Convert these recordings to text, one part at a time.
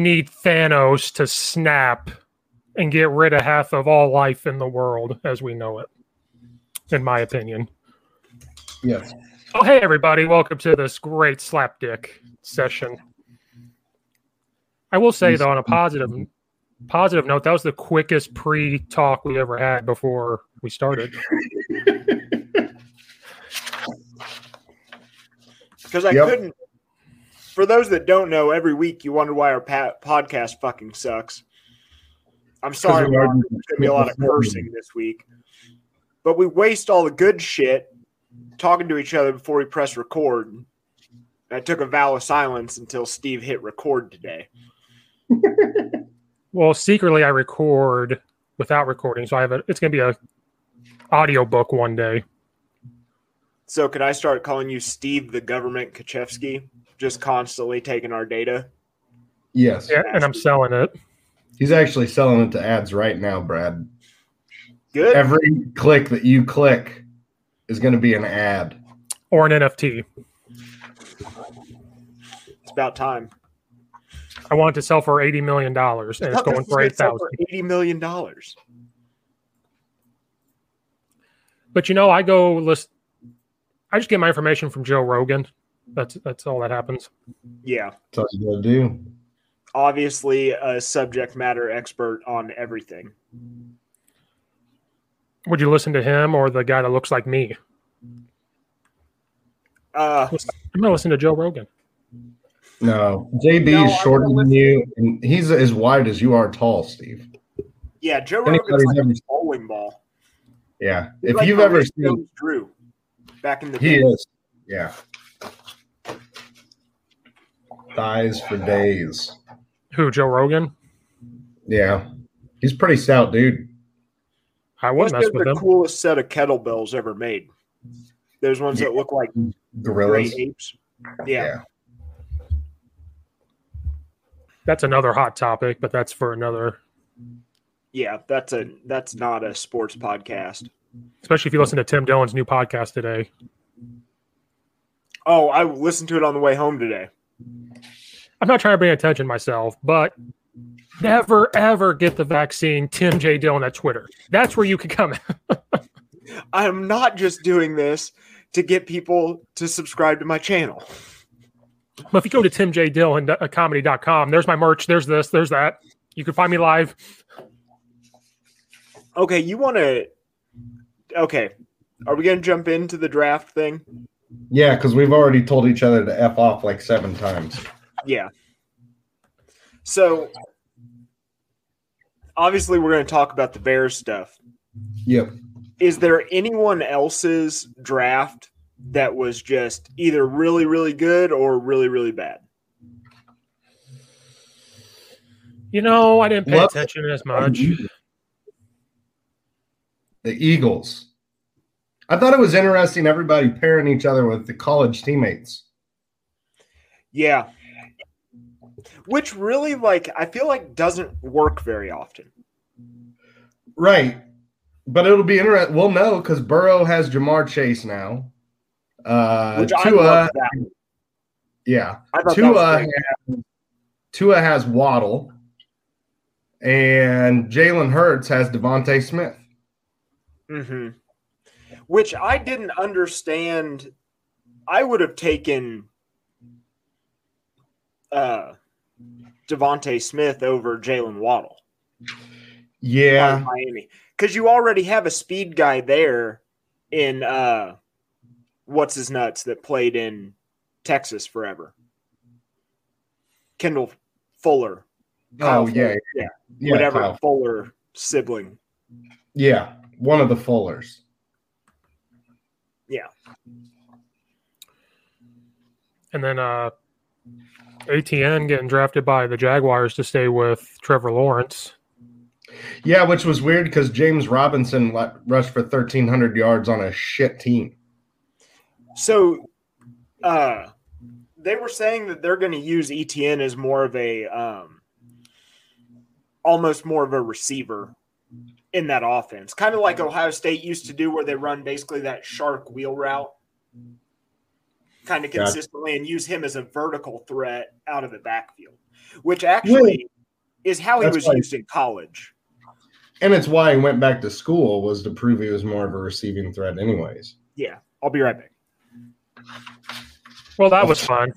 Need Thanos to snap and get rid of half of all life in the world as we know it, in my opinion. Yes. Oh, hey, everybody. Welcome to this great slapdick session. I will say, though, on a positive positive note, that was the quickest pre-talk we ever had before we started. Because I Yep. couldn't. For those that don't know, every week you wonder why our pa- podcast fucking sucks. I'm sorry, we there's gonna be a lot of cursing this week, but we waste all the good shit talking to each other before we press record. I took a vow of silence until Steve hit record today. Well, secretly, I record without recording, so I have a. It's going to be a audio book one day. So could I start calling you Steve the Government Kuchefski? Just constantly taking our data. Yes. Yeah, and I'm selling it. He's actually selling it to ads right now, Brad. Good. Every click that you click is going to be an ad. or an NFT. it's about time. I want it to sell for eighty million dollars, and it's going for eight thousand. eighty million dollars. But you know, I go list. I just get my information from Joe Rogan. That's that's all that happens. Yeah. That's all you got to do. obviously a subject matter expert on everything. Would you listen to him or the guy that looks like me? Uh, I'm gonna listen to Joe Rogan. No, JB No, is shorter will than you, and he's as wide as you are tall, Steve. yeah, Joe Anybody's Rogan's like a bowling ball. Yeah, He's if like you've ever seen, Jones-Drew back in the he day. is. Yeah, thighs for days. Who? Joe Rogan? Yeah, he's a pretty stout, dude. I What's wouldn't mess with the him. coolest set of kettlebells ever made? Those ones that look like gray Gorillas. apes. Yeah. Yeah. That's another hot topic, but that's for another. yeah, That's a that's not a sports podcast. Especially if you listen to Tim Dillon's new podcast today. Oh, I listened to it on the way home today. I'm not trying to bring attention myself, but never ever get the vaccine. Tim J Dillon at Twitter. That's where you can come. I'm not just doing this to get people to subscribe to my channel. But if you go to timjdillon.comedy.com, uh, there's my merch. There's this. There's that. You can find me live. Okay, you want to? Okay, are we gonna jump into the draft thing? Yeah, because we've already told each other to f off like seven times. Yeah. So obviously, we're going to talk about the Bears stuff. Yep. Is there anyone else's draft that was just either really, really good or really, really bad? You know, I didn't pay What? attention as much. The Eagles. I thought it was interesting everybody pairing each other with the college teammates. Yeah. Which really, like, I feel like doesn't work very often. Right. But it'll be interesting. We'll know because Burrow has Ja'Marr Chase now. Uh, Which I Tua, love that. yeah. I thought that was Tua has, Tua has Waddle, and Jalen Hurts has DeVonta Smith. hmm Which I didn't understand. I would have taken uh, DeVonta Smith over Jaylen Waddle. Yeah, Miami because you already have a speed guy there in uh, what's his nuts that played in Texas forever. Kendall Fuller. Kyle Oh yeah, yeah, yeah, whatever Kyle. Fuller sibling. yeah, one of the Fullers. Yeah, And then uh, Etienne getting drafted by the Jaguars to stay with Trevor Lawrence. Yeah, which was weird because James Robinson let, rushed for thirteen hundred yards on a shit team. So, uh, they were saying that they're going to use Etienne as more of a, um, almost more of a receiver in that offense, kind of like Ohio State used to do, where they run basically that shark wheel route, kind of Gotcha. consistently, and use him as a vertical threat out of the backfield, which actually is how he That's was right. used in college. And it's why he went back to school was to prove he was more of a receiving threat, anyways. Yeah, I'll be right back. Well, that was fun.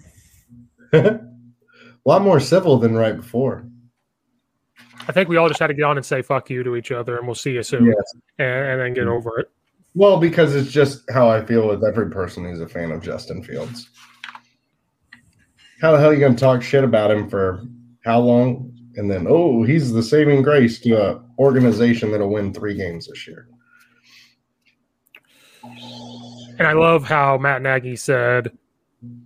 a lot more civil than right before. I think we all just had to get on and say "fuck you" to each other, and we'll see you soon, Yes. and, and then get mm-hmm. over it. Well, because it's just how I feel with every person who's a fan of Justin Fields. How the hell are you going to talk shit about him for how long? And then, oh, he's the saving grace to a organization that'll win three games this year. And I love how Matt Nagy said,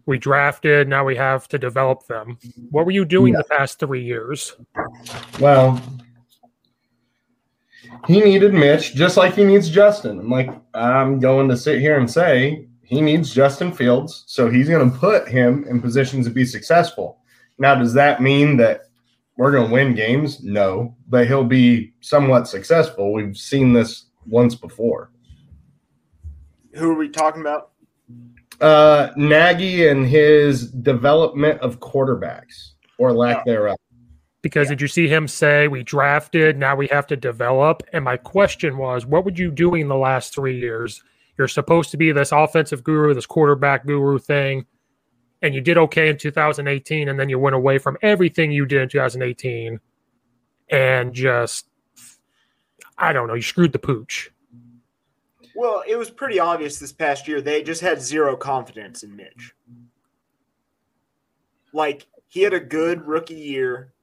"We drafted, now we have to develop them." What were you doing Yeah. the past three years? Well, he needed Mitch just like he needs Justin. I'm like, I'm going to sit here and say he needs Justin Fields, so he's going to put him in positions to be successful. Now, does that mean that we're going to win games? No, but he'll be somewhat successful. We've seen this once before. Who are we talking about? Uh, Nagy and his development of quarterbacks or lack thereof. Because did you see him say, "We drafted, now we have to develop"? And my question was, what would you doing the last three years? You're supposed to be this offensive guru, this quarterback guru thing, and you did okay in 2018, and then you went away from everything you did in 2018, and just, I don't know, you screwed the pooch. Well, it was pretty obvious this past year they just had zero confidence in Mitch. Like he had a good rookie year,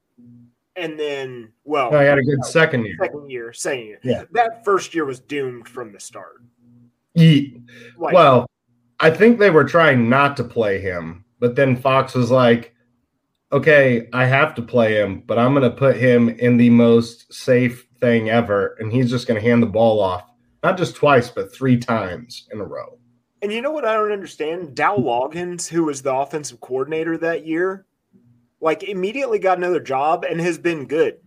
and then well, Oh, he had a good second year. second year, second year. Yeah. That first year was doomed from the start. Ye- Like, well, I think they were trying not to play him, but then Fox was like, "Okay, I have to play him, but I'm going to put him in the most safe thing ever, and he's just going to hand the ball off, not just twice, but three times in a row." and you know what I don't understand? Dow Loggains, who was the offensive coordinator that year, like immediately got another job and has been good.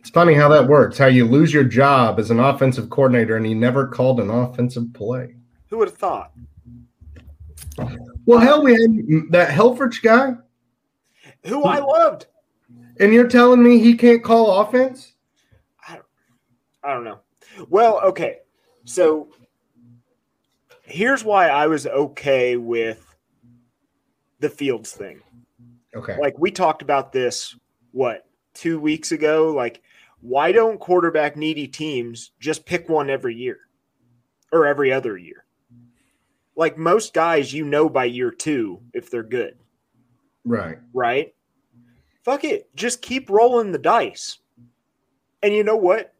It's funny how that works. How you lose your job as an offensive coordinator, and he never called an offensive play. Who would have thought? Well, hell, we had that Helfrich guy, Who I loved. and you're telling me he can't call offense? I don't I don't know. Well, okay. So here's why I was okay with the Fields thing. Okay. Like we talked about this what, 2 weeks ago, like why don't quarterback needy teams just pick one every year or every other year? Like most guys you know by year 2 if they're good, Right. right? Fuck it, just keep rolling the dice. And you know what?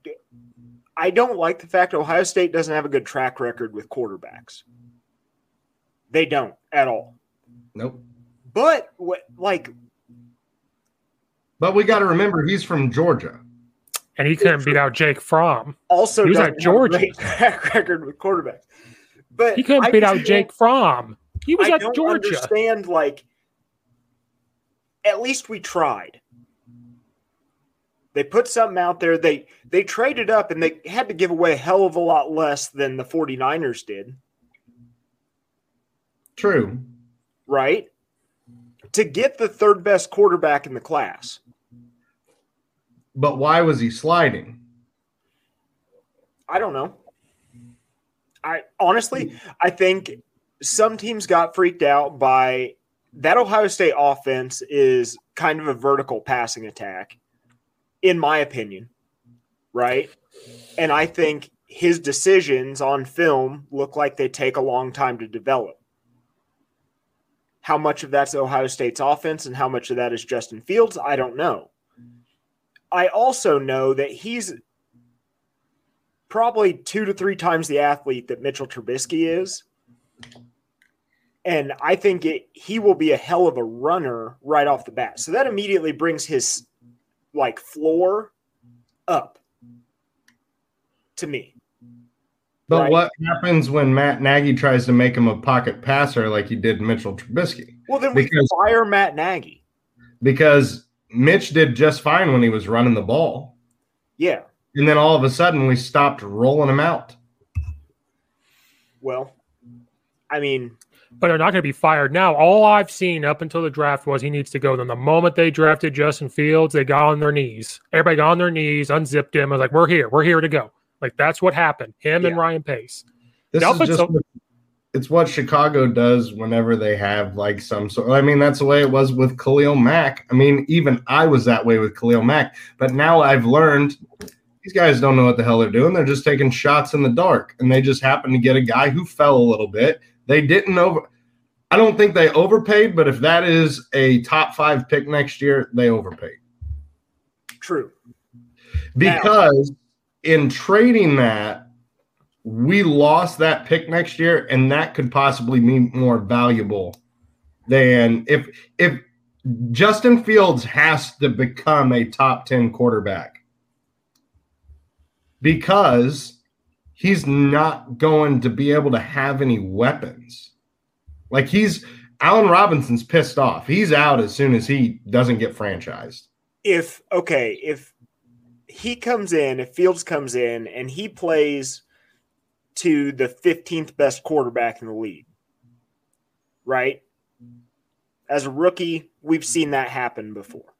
I don't like the fact Ohio State doesn't have a good track record with quarterbacks. They don't at all. Nope. But what like But we got to remember he's from Georgia. And he couldn't beat out Jake Fromm. also He was doesn't at Georgia. track record with quarterbacks. But He couldn't I beat out Jake Fromm. He was I at Georgia. understand like at least we tried. They put something out there. They they traded up and they had to give away a hell of a lot less than the 49ers did, True. right? To get the third best quarterback in the class. But why was he sliding? I don't know. I honestly, I think some teams got freaked out by that Ohio State offense is kind of a vertical passing attack, in my opinion, right? And I think his decisions on film look like they take a long time to develop. How much of that's Ohio State's offense and how much of that is Justin Fields, I don't know. I also know that he's probably two to three times the athlete that Mitchell Trubisky is. And I think it, he will be a hell of a runner right off the bat. So that immediately brings his like floor up to me. But Right. what happens when Matt Nagy tries to make him a pocket passer like he did Mitchell Trubisky? Well, then we Because- fire Matt Nagy. Because Mitch did just fine when he was running the ball. Yeah. And then all of a sudden we stopped rolling him out. Well, I mean, but they're not going to be fired now. All I've seen up until the draft was he needs to go. Then the moment they drafted Justin Fields, they got on their knees. Everybody got on their knees, unzipped him. I was like, "We're here. We're here to go." Like that's what happened. Him and Ryan Pace. This The is just offensive- it's what Chicago does whenever they have like some sort. I mean, that's the way it was with Khalil Mack. I mean, even I was that way with Khalil Mack. But now I've learned these guys don't know what the hell they're doing. They're just taking shots in the dark, and they just happen to get a guy who fell a little bit. They didn't over. I don't think they overpaid, but if that is a top five pick next year, they overpaid true. because in trading that we lost that pick next year and that could possibly be more valuable than if if Justin Fields has to become a top 10 quarterback because he's not going to be able to have any weapons. Like he's Allen Robinson's pissed off. He's out as soon as he doesn't get franchised. If, okay, if he comes in, if Fields comes in and he plays to the 15th best quarterback in the league, right? As a rookie, we've seen that happen before.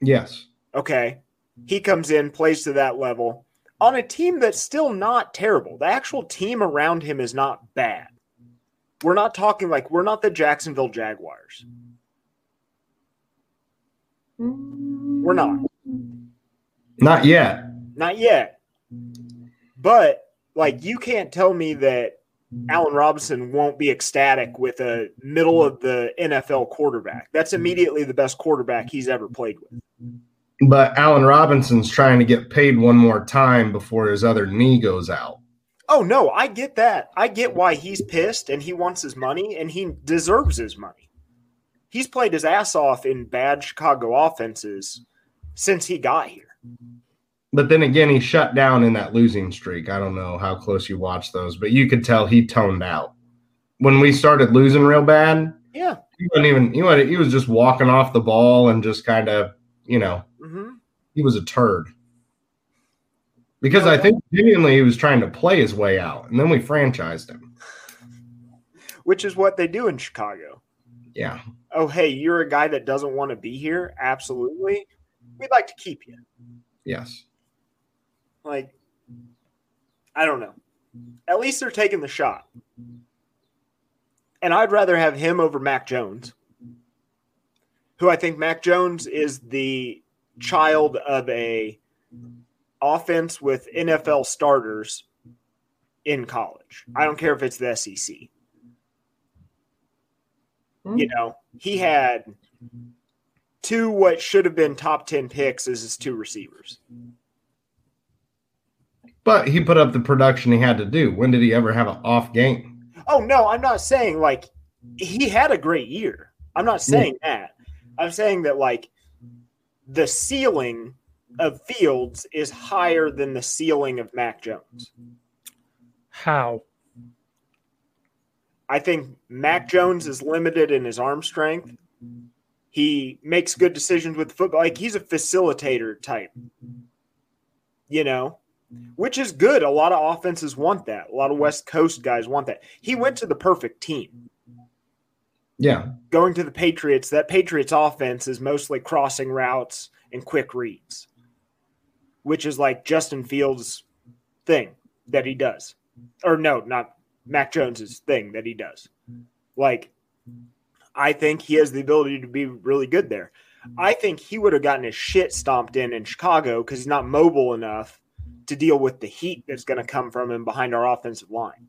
yes Okay. He comes in, plays to that level on a team that's still not terrible. The actual team around him is not bad. We're not talking like we're not the Jacksonville Jaguars. We're not. Not yet Not yet. But like you can't tell me that Allen Robinson won't be ecstatic with a middle of the NFL quarterback. That's immediately the best quarterback he's ever played with. But Allen Robinson's trying to get paid one more time before his other knee goes out. Oh no, I get that. I get why he's pissed and he wants his money and he deserves his money. He's played his ass off in bad Chicago offenses since he got here. But then again, he shut down in that losing streak. I don't know how close you watched those, but you could tell he toned out. When we started losing real bad, Yeah. he wasn't even he was, he was just walking off the ball and just kind of, you know, hmm he was a turd. Because I think genuinely he was trying to play his way out, and then we franchised him. Which is what they do in Chicago. Yeah. Oh, hey, you're a guy that doesn't want to be here? Absolutely. We'd like to keep you. Yes. Like, I don't know. At least they're taking the shot. And I'd rather have him over Mac Jones, who I think Mac Jones is the child of a offense with NFL starters in college. I don't care if it's the SEC. Hmm. You know, he had two what should have been top 10 picks as his two receivers. But he put up the production he had to do. When did he ever have an off game? Oh no, I'm not saying like he had a great year. I'm not saying that. I'm saying that like the ceiling of Fields is higher than the ceiling of Mac Jones. How? I think Mac Jones is limited in his arm strength He makes good decisions with football. Like he's a facilitator type, you know, which is good. A lot of offenses want that. A lot of West Coast guys want that. He went to the perfect team. Yeah. Going to the Patriots, that Patriots offense is mostly crossing routes and quick reads, which is like Justin Fields' thing that he does. Or no, not Mac Jones's thing that he does. Like, I think he has the ability to be really good there. Mm-hmm. I think he would have gotten his shit stomped in in Chicago because he's not mobile enough to deal with the heat that's going to come from him behind our offensive line.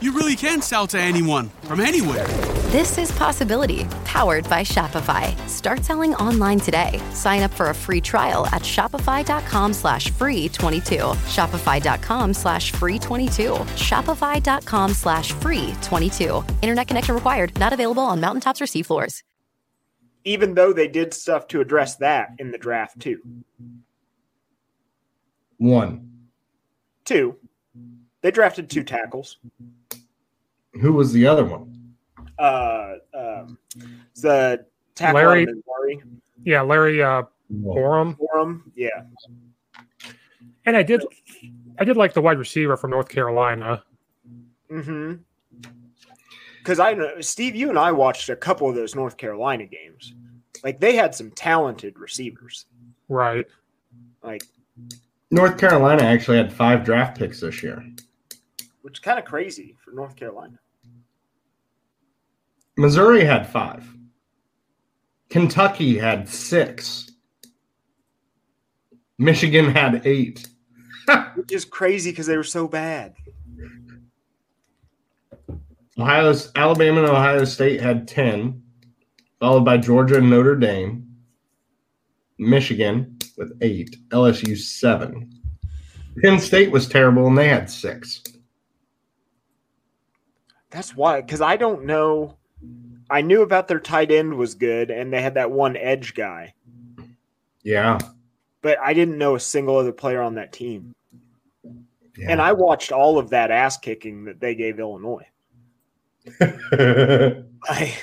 you really can sell to anyone from anywhere. This is Possibility, powered by Shopify. Start selling online today. Sign up for a free trial at shopify.com slash free 22. Shopify.com slash free 22. Shopify.com slash free 22. Internet connection required. Not available on mountaintops or seafloors. Even though they did stuff to address that in the draft, too. One. Two, they drafted two tackles. Who was the other one? Uh, um, the tackle Larry- out Yeah, Larry uh, Borom. Forum, yeah. And I did, I did like the wide receiver from North Carolina. Mm-hmm. Because I know Steve, you and I watched a couple of those North Carolina games. Like they had some talented receivers. Right. Like, North Carolina actually had five draft picks this year. which is kind of crazy for North Carolina. Missouri had five. Kentucky had six. Michigan had eight. Which is crazy because they were so bad. Ohio, Alabama, and Ohio State had 10, followed by Georgia and Notre Dame. Michigan with eight. LSU, seven. Penn State was terrible, and they had six. That's why, because I don't know. I knew about their tight end was good, and they had that one edge guy, Yeah. but I didn't know a single other player on that team. yeah. And I watched all of that ass kicking that they gave Illinois. I,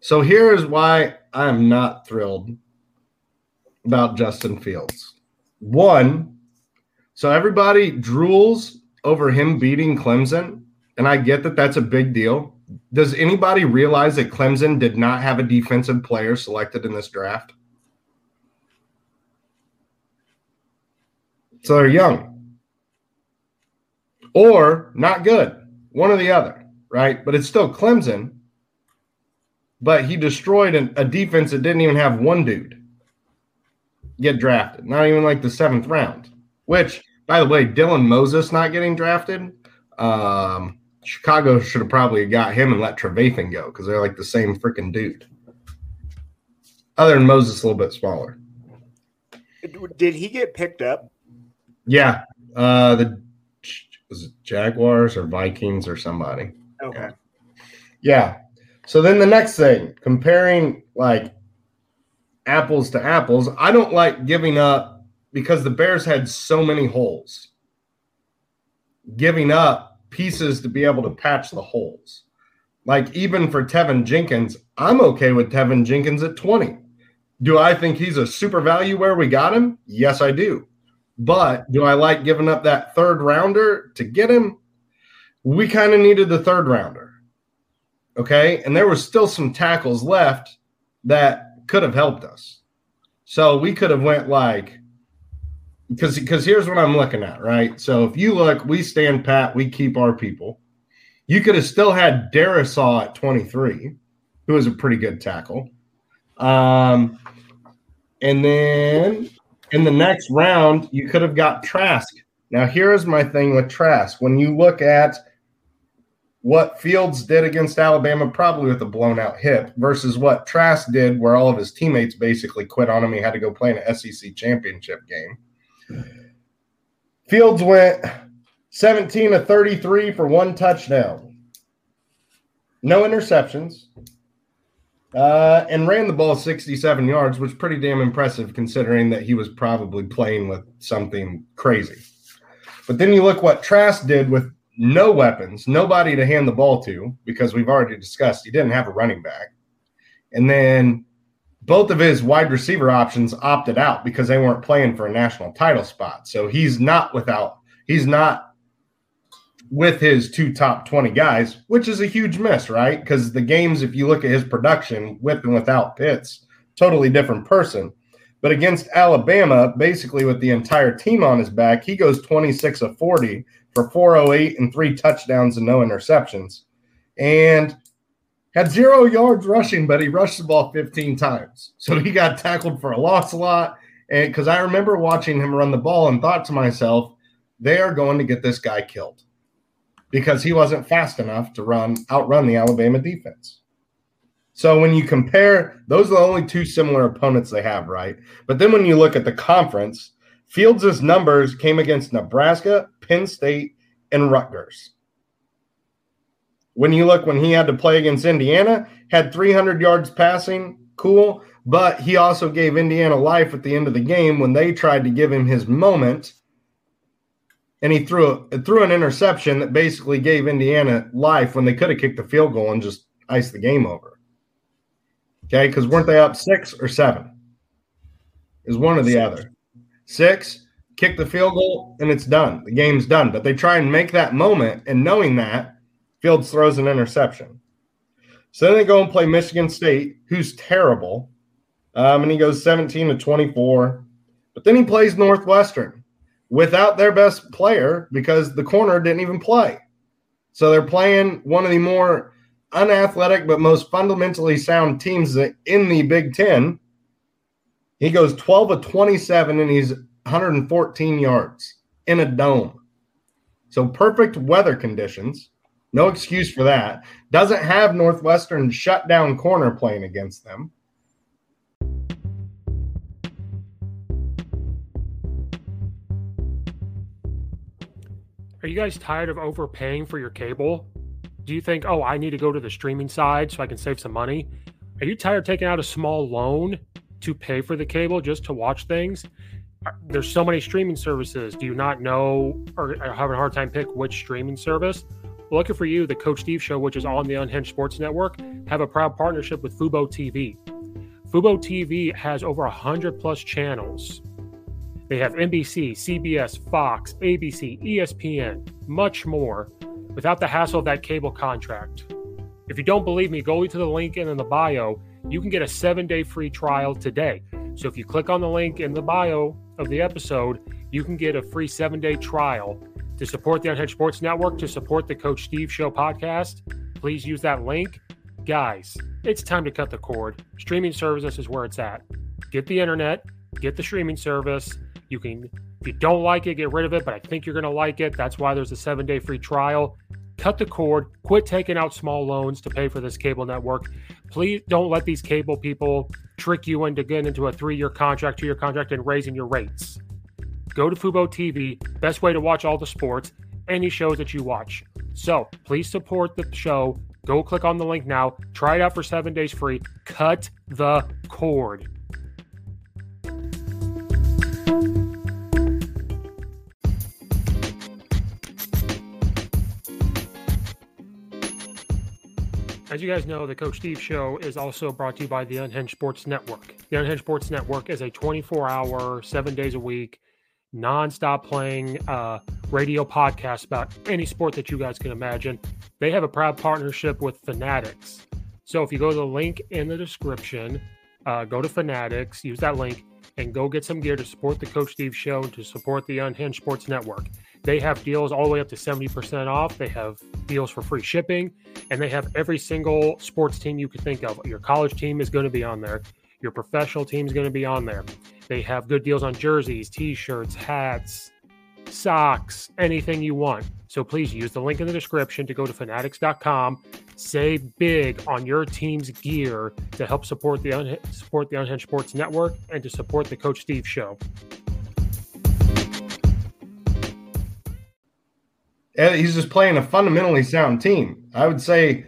so here is why I'm not thrilled about Justin Fields. One, so everybody drools over him beating Clemson, and I get that that's a big deal. Does anybody realize that Clemson did not have a defensive player selected in this draft? So they're young or not good, one or the other, right? But it's still Clemson. But he destroyed an, a defense that didn't even have one dude get drafted, not even like the seventh round. Which, by the way, Dylan Moses not getting drafted. Um, Chicago should have probably got him and let Trevathan go because they're like the same freaking dude. Other than Moses, a little bit smaller. did he get picked up? Yeah, uh, the was it Jaguars or Vikings or somebody. Okay. Yeah. So then the next thing, comparing like apples to apples, I don't like giving up because the Bears had so many holes. Giving up pieces to be able to patch the holes. Like even for Teven Jenkins, I'm okay with Teven Jenkins at 20. Do I think he's a super value where we got him? Yes, I do. But do I like giving up that third rounder to get him? We kind of needed the third rounder. Okay. And there was still some tackles left that could have helped us. So we could have went like because because here's what I'm looking at, right? So if you look, we stand pat, we keep our people. You could have still had Darrisaw at 23, who was a pretty good tackle. Um, and then in the next round, you could have got Trask. Now, here's my thing with Trask. When you look at what Fields did against Alabama, probably with a blown out hip, versus what Trask did, where all of his teammates basically quit on him. He had to go play an SEC championship game. Fields went 17 to 33 for one touchdown, no interceptions, uh, and ran the ball 67 yards, which is pretty damn impressive considering that he was probably playing with something crazy. But then you look what Trask did with no weapons, nobody to hand the ball to, because we've already discussed he didn't have a running back. And then both of his wide receiver options opted out because they weren't playing for a national title spot. So he's not without, he's not with his two top 20 guys, which is a huge miss, right? Because the games, if you look at his production with and without Pitts, totally different person. But against Alabama, basically with the entire team on his back, he goes 26 of 40 for 408 and three touchdowns and no interceptions. And had zero yards rushing, but he rushed the ball 15 times. So he got tackled for a loss a lot. And because I remember watching him run the ball and thought to myself, they are going to get this guy killed because he wasn't fast enough to run outrun the Alabama defense. So when you compare, those are the only two similar opponents they have, right? But then when you look at the conference, Fields' numbers came against Nebraska, Penn State, and Rutgers. When you look when he had to play against Indiana, had 300 yards passing, cool, but he also gave Indiana life at the end of the game when they tried to give him his moment and he threw a, threw an interception that basically gave Indiana life when they could have kicked the field goal and just iced the game over. Okay, because weren't they up six or seven? Is one or the six. other. Six, kick the field goal, and it's done. The game's done. But they try and make that moment, and knowing that, Fields throws an interception. So then they go and play Michigan State, who's terrible. Um, and he goes 17 to 24. But then he plays Northwestern, without their best player because the corner didn't even play. So they're playing one of the more unathletic but most fundamentally sound teams in the Big Ten. He goes 12 of 27 and he's 114 yards in a dome. So perfect weather conditions. No excuse for that. Doesn't have Northwestern shut down corner playing against them. Are you guys tired of overpaying for your cable? Do you think, oh, I need to go to the streaming side so I can save some money? Are you tired of taking out a small loan to pay for the cable just to watch things? There's so many streaming services. Do you not know or having a hard time pick which streaming service? Looking for you, the Coach Steve Show, which is on the Unhinged Sports Network, have a proud partnership with Fubo TV. Fubo TV has over 100 plus channels they have NBC, CBS, Fox, ABC, ESPN, much more without the hassle of that cable contract. If you don't believe me, go to the link in the bio. You can get a seven day free trial today. So if you click on the link in the bio of the episode, you can get a free seven day trial to support the Unhinged Sports Network, to support the Coach Steve Show podcast. Please use that link. Guys, it's time to cut the cord. Streaming services is where it's at. Get the internet, get the streaming service you can, if you don't like it, get rid of it, but I think you're going to like it. That's why there's a seven day free trial. Cut the cord, quit taking out small loans to pay for this cable network. Please don't let these cable people trick you into getting into a three year contract, two year contract, and raising your rates. Go to Fubo TV, best way to watch all the sports, any shows that you watch. So please support the show. Go click on the link now. Try it out for seven days free. Cut the cord. As you guys know, the Coach Steve Show is also brought to you by the Unhinged Sports Network. The Unhinged Sports Network is a 24 hour, seven days a week, non-stop playing uh, radio podcast about any sport that you guys can imagine. They have a proud partnership with Fanatics. So if you go to the link in the description, uh, go to Fanatics, use that link, and go get some gear to support the Coach Steve Show and to support the Unhinged Sports Network. They have deals all the way up to 70% off. They have deals for free shipping, and they have every single sports team you could think of. Your college team is going to be on there, your professional team is going to be on there. They have good deals on jerseys, t shirts, hats, socks, anything you want. So please use the link in the description to go to fanatics.com. Save big on your team's gear to help support the un- support the Unhinged Sports Network and to support the Coach Steve Show. And he's just playing a fundamentally sound team. I would say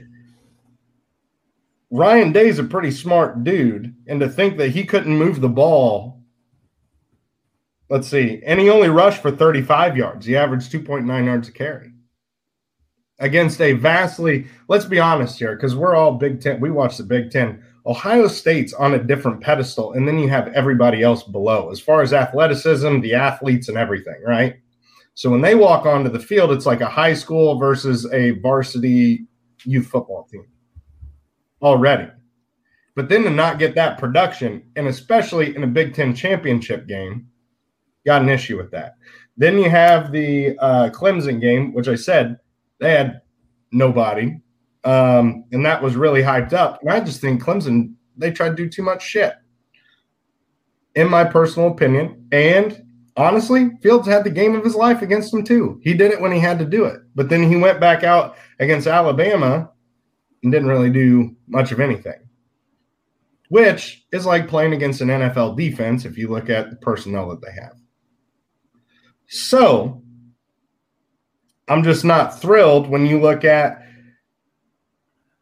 Ryan Day's a pretty smart dude, and to think that he couldn't move the ball. Let's see, and he only rushed for 35 yards. He averaged 2.9 yards a carry against a vastly. Let's be honest here, because we're all Big Ten. We watch the Big Ten. Ohio State's on a different pedestal, and then you have everybody else below as far as athleticism, the athletes, and everything, right? So when they walk onto the field, it's like a high school versus a varsity youth football team already. But then to not get that production, and especially in a Big Ten championship game, got an issue with that. Then you have the uh, Clemson game, which I said they had nobody, um, and that was really hyped up. And I just think Clemson they tried to do too much shit, in my personal opinion. And honestly, Fields had the game of his life against them too. He did it when he had to do it, but then he went back out against Alabama and didn't really do much of anything. Which is like playing against an NFL defense if you look at the personnel that they have. So I'm just not thrilled when you look at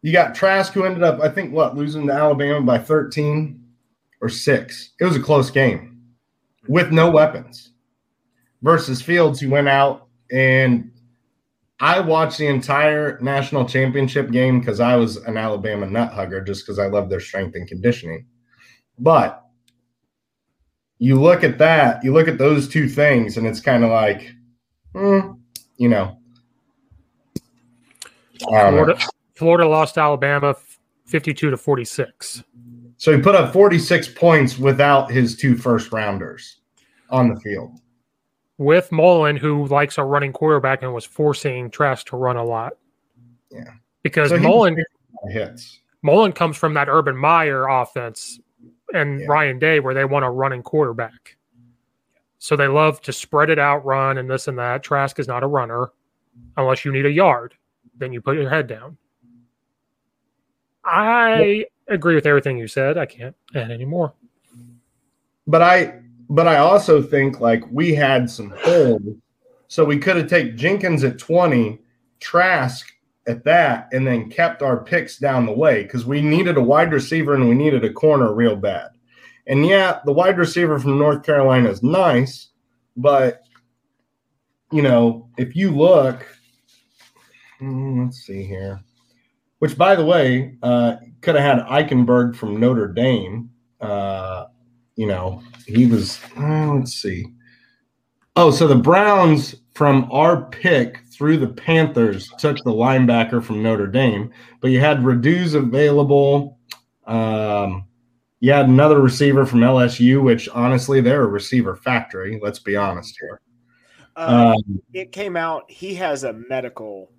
you got Trask who ended up, I think, what, losing to Alabama by 13 or six. It was a close game with no weapons versus Fields, who went out and I watched the entire national championship game because I was an Alabama nut hugger just because I love their strength and conditioning. But you look at that, you look at those two things, and it's kind of like, hmm, you know. Florida, Florida lost Alabama 52 to 46. So he put up 46 points without his two first rounders on the field. With Mullen, who likes a running quarterback and was forcing Trask to run a lot. Yeah. Because So Mullen hits. Mullen comes from that Urban Meyer offense and Yeah. Ryan Day where they want a running quarterback. So they love to spread it out, run, and this and that. Trask is not a runner unless you need a yard. Then you put your head down. I agree with everything you said. I can't add any more. But I but I also think like we had some holes. So we could have taken Jenkins at 20, Trask at that, and then kept our picks down the way because we needed a wide receiver and we needed a corner real bad. And yeah, the wide receiver from North Carolina is nice, but you know, if you look, hmm, let's see here. Which, by the way, uh, could have had Eichenberg from Notre Dame. Uh, you know, he was. uh, let's see. Oh, so the Browns from our pick through the Panthers took the linebacker from Notre Dame, but you had Reduce available. Um, you had another receiver from LSU, which honestly, they're a receiver factory. Let's be honest here. Uh, Um, it came out he has a medical.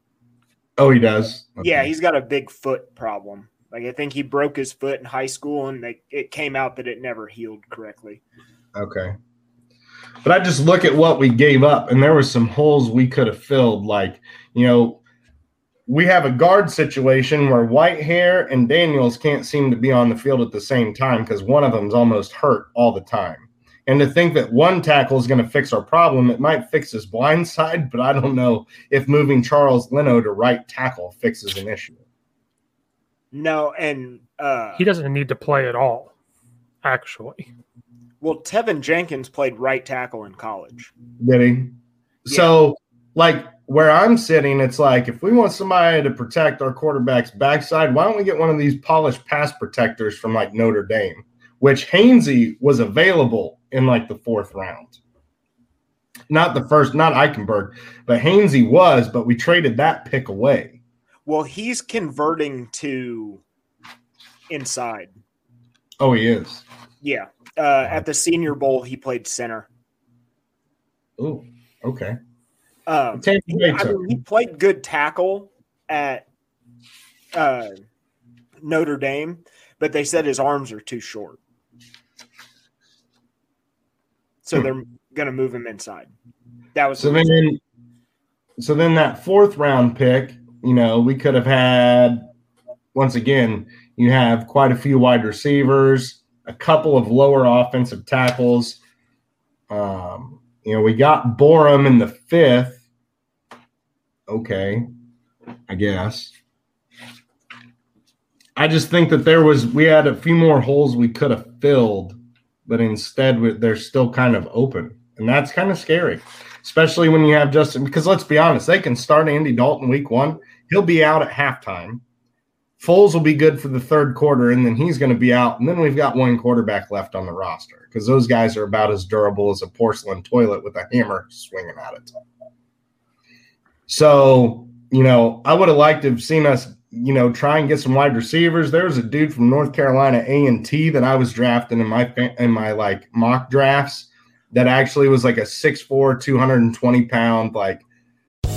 oh, he does. Yeah, he's got a big foot problem. Like I think he broke his foot in high school, and they, it came out that it never healed correctly. Okay. But I just look at what we gave up, and there were some holes we could have filled. Like, you know, we have a guard situation where Whitehair and Daniels can't seem to be on the field at the same time because one of them's almost hurt all the time. And to think that one tackle is going to fix our problem, it might fix his blind side, but I don't know if moving Charles Leno to right tackle fixes an issue. No, and uh, He doesn't need to play at all, actually. well, Teven Jenkins played right tackle in college. Did he? So, like, where I'm sitting, it's like if we want somebody to protect our quarterback's backside, why don't we get one of these polished pass protectors from like Notre Dame, which Hainsey was available in like the fourth round. Not the first, not Eichenberg, but Hainsey was, but we traded that pick away. Well, he's converting to inside. Oh, he is. Yeah. Uh, at the Senior Bowl, he played center. Oh, okay. Um, I mean, he played good tackle at uh, Notre Dame, but they said his arms are too short. So Hmm. they're going to move him inside. That was So then, so then that fourth round pick, you know, we could have had. Once again, you have quite a few wide receivers, a couple of lower offensive tackles. Um, you know, we got Borom in the fifth. Okay, I guess. I just think that there was we had a few more holes we could have filled, but instead they're still kind of open, and that's kind of scary especially when you have Justin. Because let's be honest, they can start Andy Dalton week one. He'll be out at halftime. Foles will be good for the third quarter, and then he's going to be out. And then we've got one quarterback left on the roster because those guys are about as durable as a porcelain toilet with a hammer swinging at it. So, you know, I would have liked to have seen us, you know, try and get some wide receivers. There was a dude from North Carolina A and T that I was drafting in my in my like mock drafts that actually was like a 6'4", 220 pound, like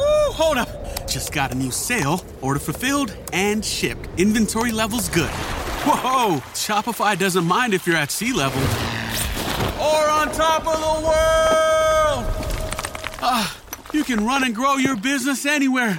Woo, hold up. Just got a new sale, order fulfilled and shipped. Inventory levels good. Whoa, Shopify doesn't mind if you're at sea level or on top of the world. Ah, you can run and grow your business anywhere.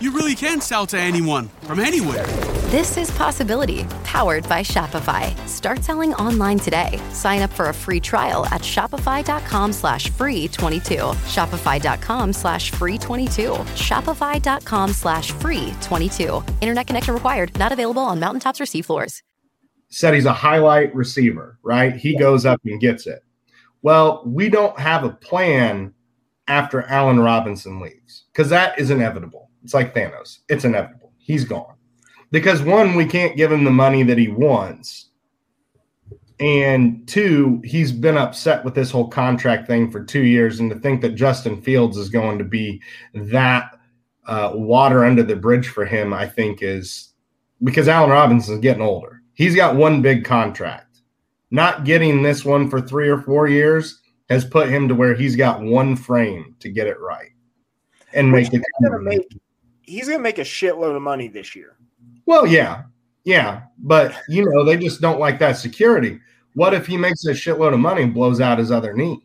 you really can sell to anyone from anywhere. This is Possibility, powered by Shopify. Start selling online today. Sign up for a free trial at shopify.com slash free 22. Shopify.com slash free 22. Shopify.com slash free 22. Internet connection required. Not available on mountaintops or seafloors. said he's a highlight receiver, right? He goes up and gets it. Well, we don't have a plan after Allen Robinson leaves because that is inevitable. It's like Thanos. It's inevitable. He's gone. Because one, we can't give him the money that he wants. And two, he's been upset with this whole contract thing for two years. And to think that Justin Fields is going to be that uh, water under the bridge for him, I think is because Allen Robinson's getting older. He's got one big contract. Not getting this one for three or four years has put him to where he's got one frame to get it right and make Which it. make he's gonna make a shitload of money this year. Well, yeah, yeah, but you know they just don't like that security. What if he makes a shitload of money and blows out his other knee?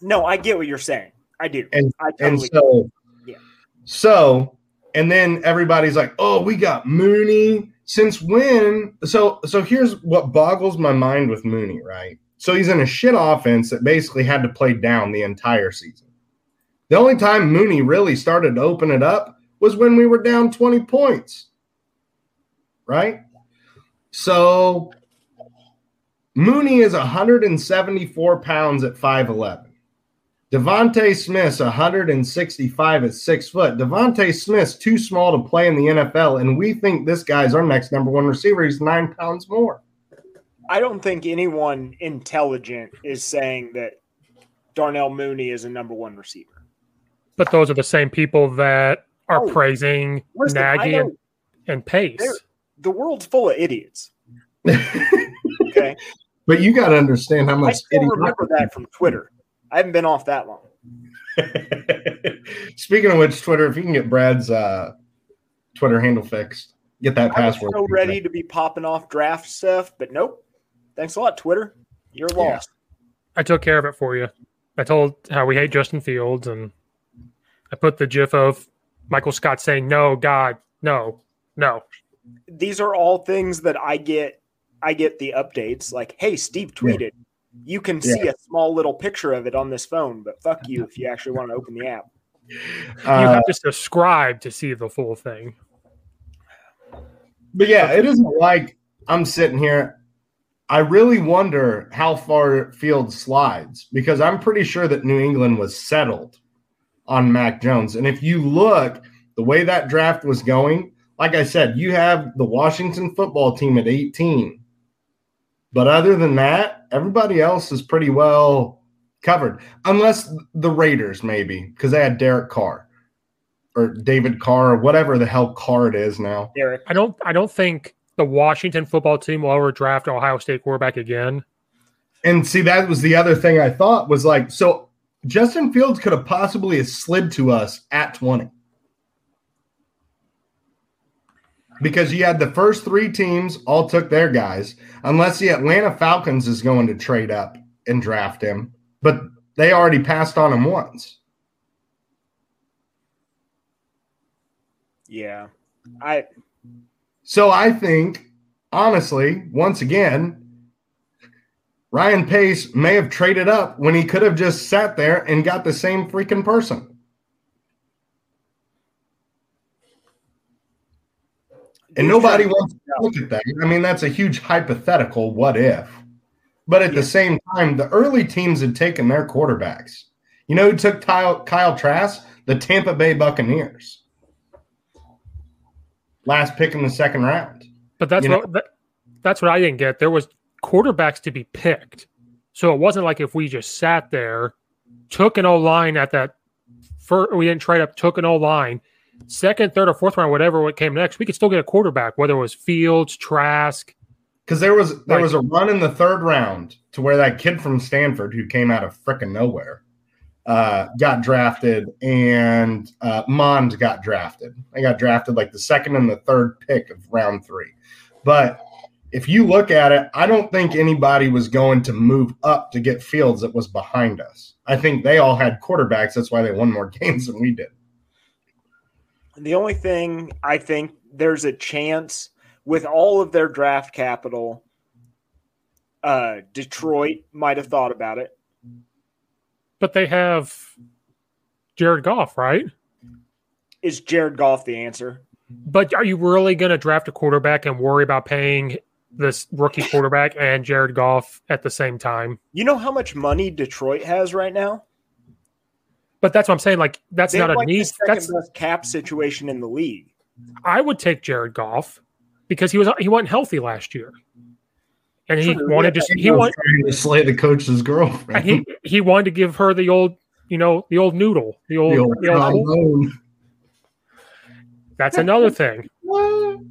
No, I get what you're saying. I do. And I and totally so Yeah. so and then everybody's like, "Oh, we got Mooney." Since when? So so here's what boggles my mind with Mooney, right? So he's in a shit offense that basically had to play down the entire season. The only time Mooney really started to open it up was when we were down 20 points. Right? So Mooney is 174 pounds at 5'11. DeVonta Smith's 165 at six foot. DeVonta Smith's too small to play in the NFL, and we think this guy's our next number one receiver. He's nine pounds more. I don't think anyone intelligent is saying that Darnell Mooney is a number one receiver. But those are the same people that are Oh, praising listen, Nagy and, and Pace. There, the world's full of idiots. okay. But you got to understand how I much. still remember that from Twitter. I haven't been off that long. Speaking of which, Twitter, if you can get Brad's uh, Twitter handle fixed, get that I was password. so ready to be popping off draft stuff, but nope. Thanks a lot, Twitter. You're lost. I took care of it for you. I told how we hate Justin Fields, and I put the GIF of Michael Scott saying, "No, God, no, no." These are all things that I get. I get the updates like, "Hey, Steve tweeted." You can see a small little picture of it on this phone, but fuck you if you actually want to open the app. you Uh, have to subscribe to see the full thing. But yeah, it isn't like I'm sitting here. I really wonder how far Fields slides because I'm pretty sure that New England was settled on Mac Jones. And if you look the way that draft was going, like I said, you have the Washington football team at 18. But other than that, everybody else is pretty well covered, unless the Raiders, maybe, because they had Derek Carr or David Carr or whatever the hell Carr it is now. Derek, I don't. I don't think the Washington football team will ever draft an Ohio State quarterback again. And see, that was the other thing I thought was like, so Justin Fields could have possibly slid to us at 20. Because you had the first three teams all took their guys, unless the Atlanta Falcons is going to trade up and draft him. But they already passed on him once. yeah, I So I think, honestly, once again, Ryan Pace may have traded up when he could have just sat there and got the same freaking person. And nobody wants to look at that. I mean, that's a huge hypothetical what if. But at the same time, the early teams had taken their quarterbacks. You know who took Kyle, Kyle Trask? The Tampa Bay Buccaneers. Last pick in the second round. But that's You know- what that, that's what I didn't get. There was quarterbacks to be picked, so it wasn't like if we just sat there, took an O line at that. First, we didn't trade up, took an O line, second, third, or fourth round, whatever what came next. We could still get a quarterback, whether it was Fields, Trask. Because there was there Like- was a run in the third round to where that kid from Stanford who came out of frickin' nowhere uh, got drafted, and uh, Mond got drafted. They got drafted like the second and the third pick of round three. But if you look at it, I don't think anybody was going to move up to get Fields that was behind us. I think they all had quarterbacks. That's why they won more games than we did. The only thing I think there's a chance with all of their draft capital, uh, Detroit might have thought about it. But they have Jared Goff, right? Is Jared Goff the answer? But are you really going to draft a quarterback and worry about paying this rookie quarterback and Jared Goff at the same time? You know how much money Detroit has right now? But that's what I'm saying. Like that's They not have a need. second That's best cap situation in the league. I would take Jared Goff because he was he wasn't healthy last year, and he True, wanted yeah, to he he wanted trying to slay the coach's girlfriend. he he wanted to give her the old you know the old noodle the old, The old the old- trombone. that's another thing.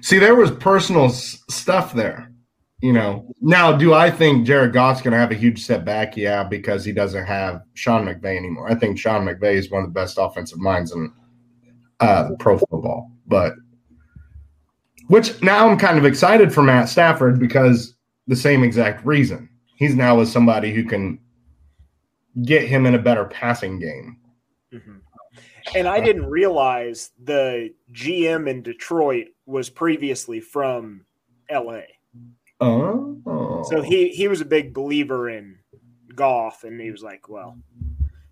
See, there was personal s- stuff there. You know, now do I think Jared Goff's going to have a huge setback? Yeah, because he doesn't have Sean McVay anymore. I think Sean McVay is one of the best offensive minds in uh, pro football. But which now I'm kind of excited for Matt Stafford because the same exact reason. He's now with somebody who can get him in a better passing game. And I didn't realize the GM in Detroit was previously from LA. Oh, So he he was a big believer in Goff, and he was like, "Well,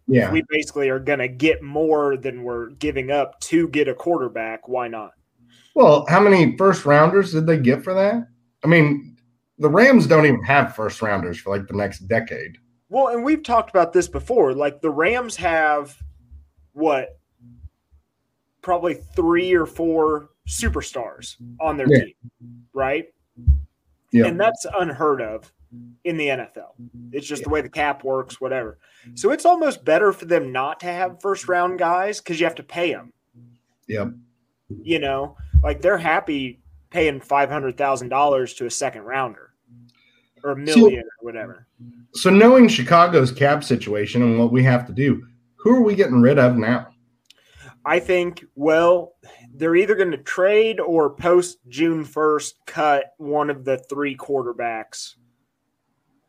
yeah. we basically are going to get more than we're giving up to get a quarterback. Why not?" Well, how many first rounders did they get for that? I mean, the Rams don't even have first rounders for like the next decade. Well, and we've talked about this before. Like the Rams have what, probably three or four superstars on their Yeah. team, right? Yeah. And that's unheard of in the NFL. It's just the way the cap works, whatever. So it's almost better for them not to have first round guys because you have to pay them. Yeah. You know, Like they're happy paying five hundred thousand dollars to a second rounder or a million or whatever. So knowing Chicago's cap situation and what we have to do, who are we getting rid of now? I think, well, they're either going to trade or post June 1st cut one of the three quarterbacks.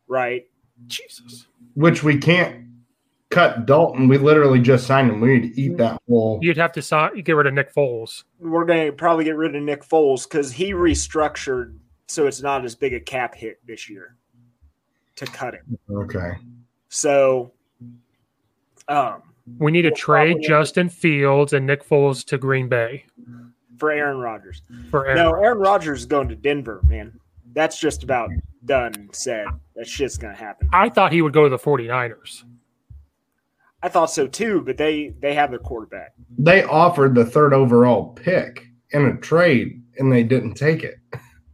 Right? Jesus. Which we can't cut Dalton. We literally just signed him. We need to eat that whole. You'd have to sign, get rid of Nick Foles. We're going to probably get rid of Nick Foles because he restructured so it's not as big a cap hit this year to cut him. Okay. So, um, We need to We'll trade probably- Justin Fields and Nick Foles to Green Bay for Aaron Rodgers. for Aaron. No, Aaron Rodgers is going to Denver, man. That's just about done said. That shit's going to happen. I thought he would go to the 49ers. I thought so too, but they they have their quarterback. They offered the third overall pick in a trade, and they didn't take it.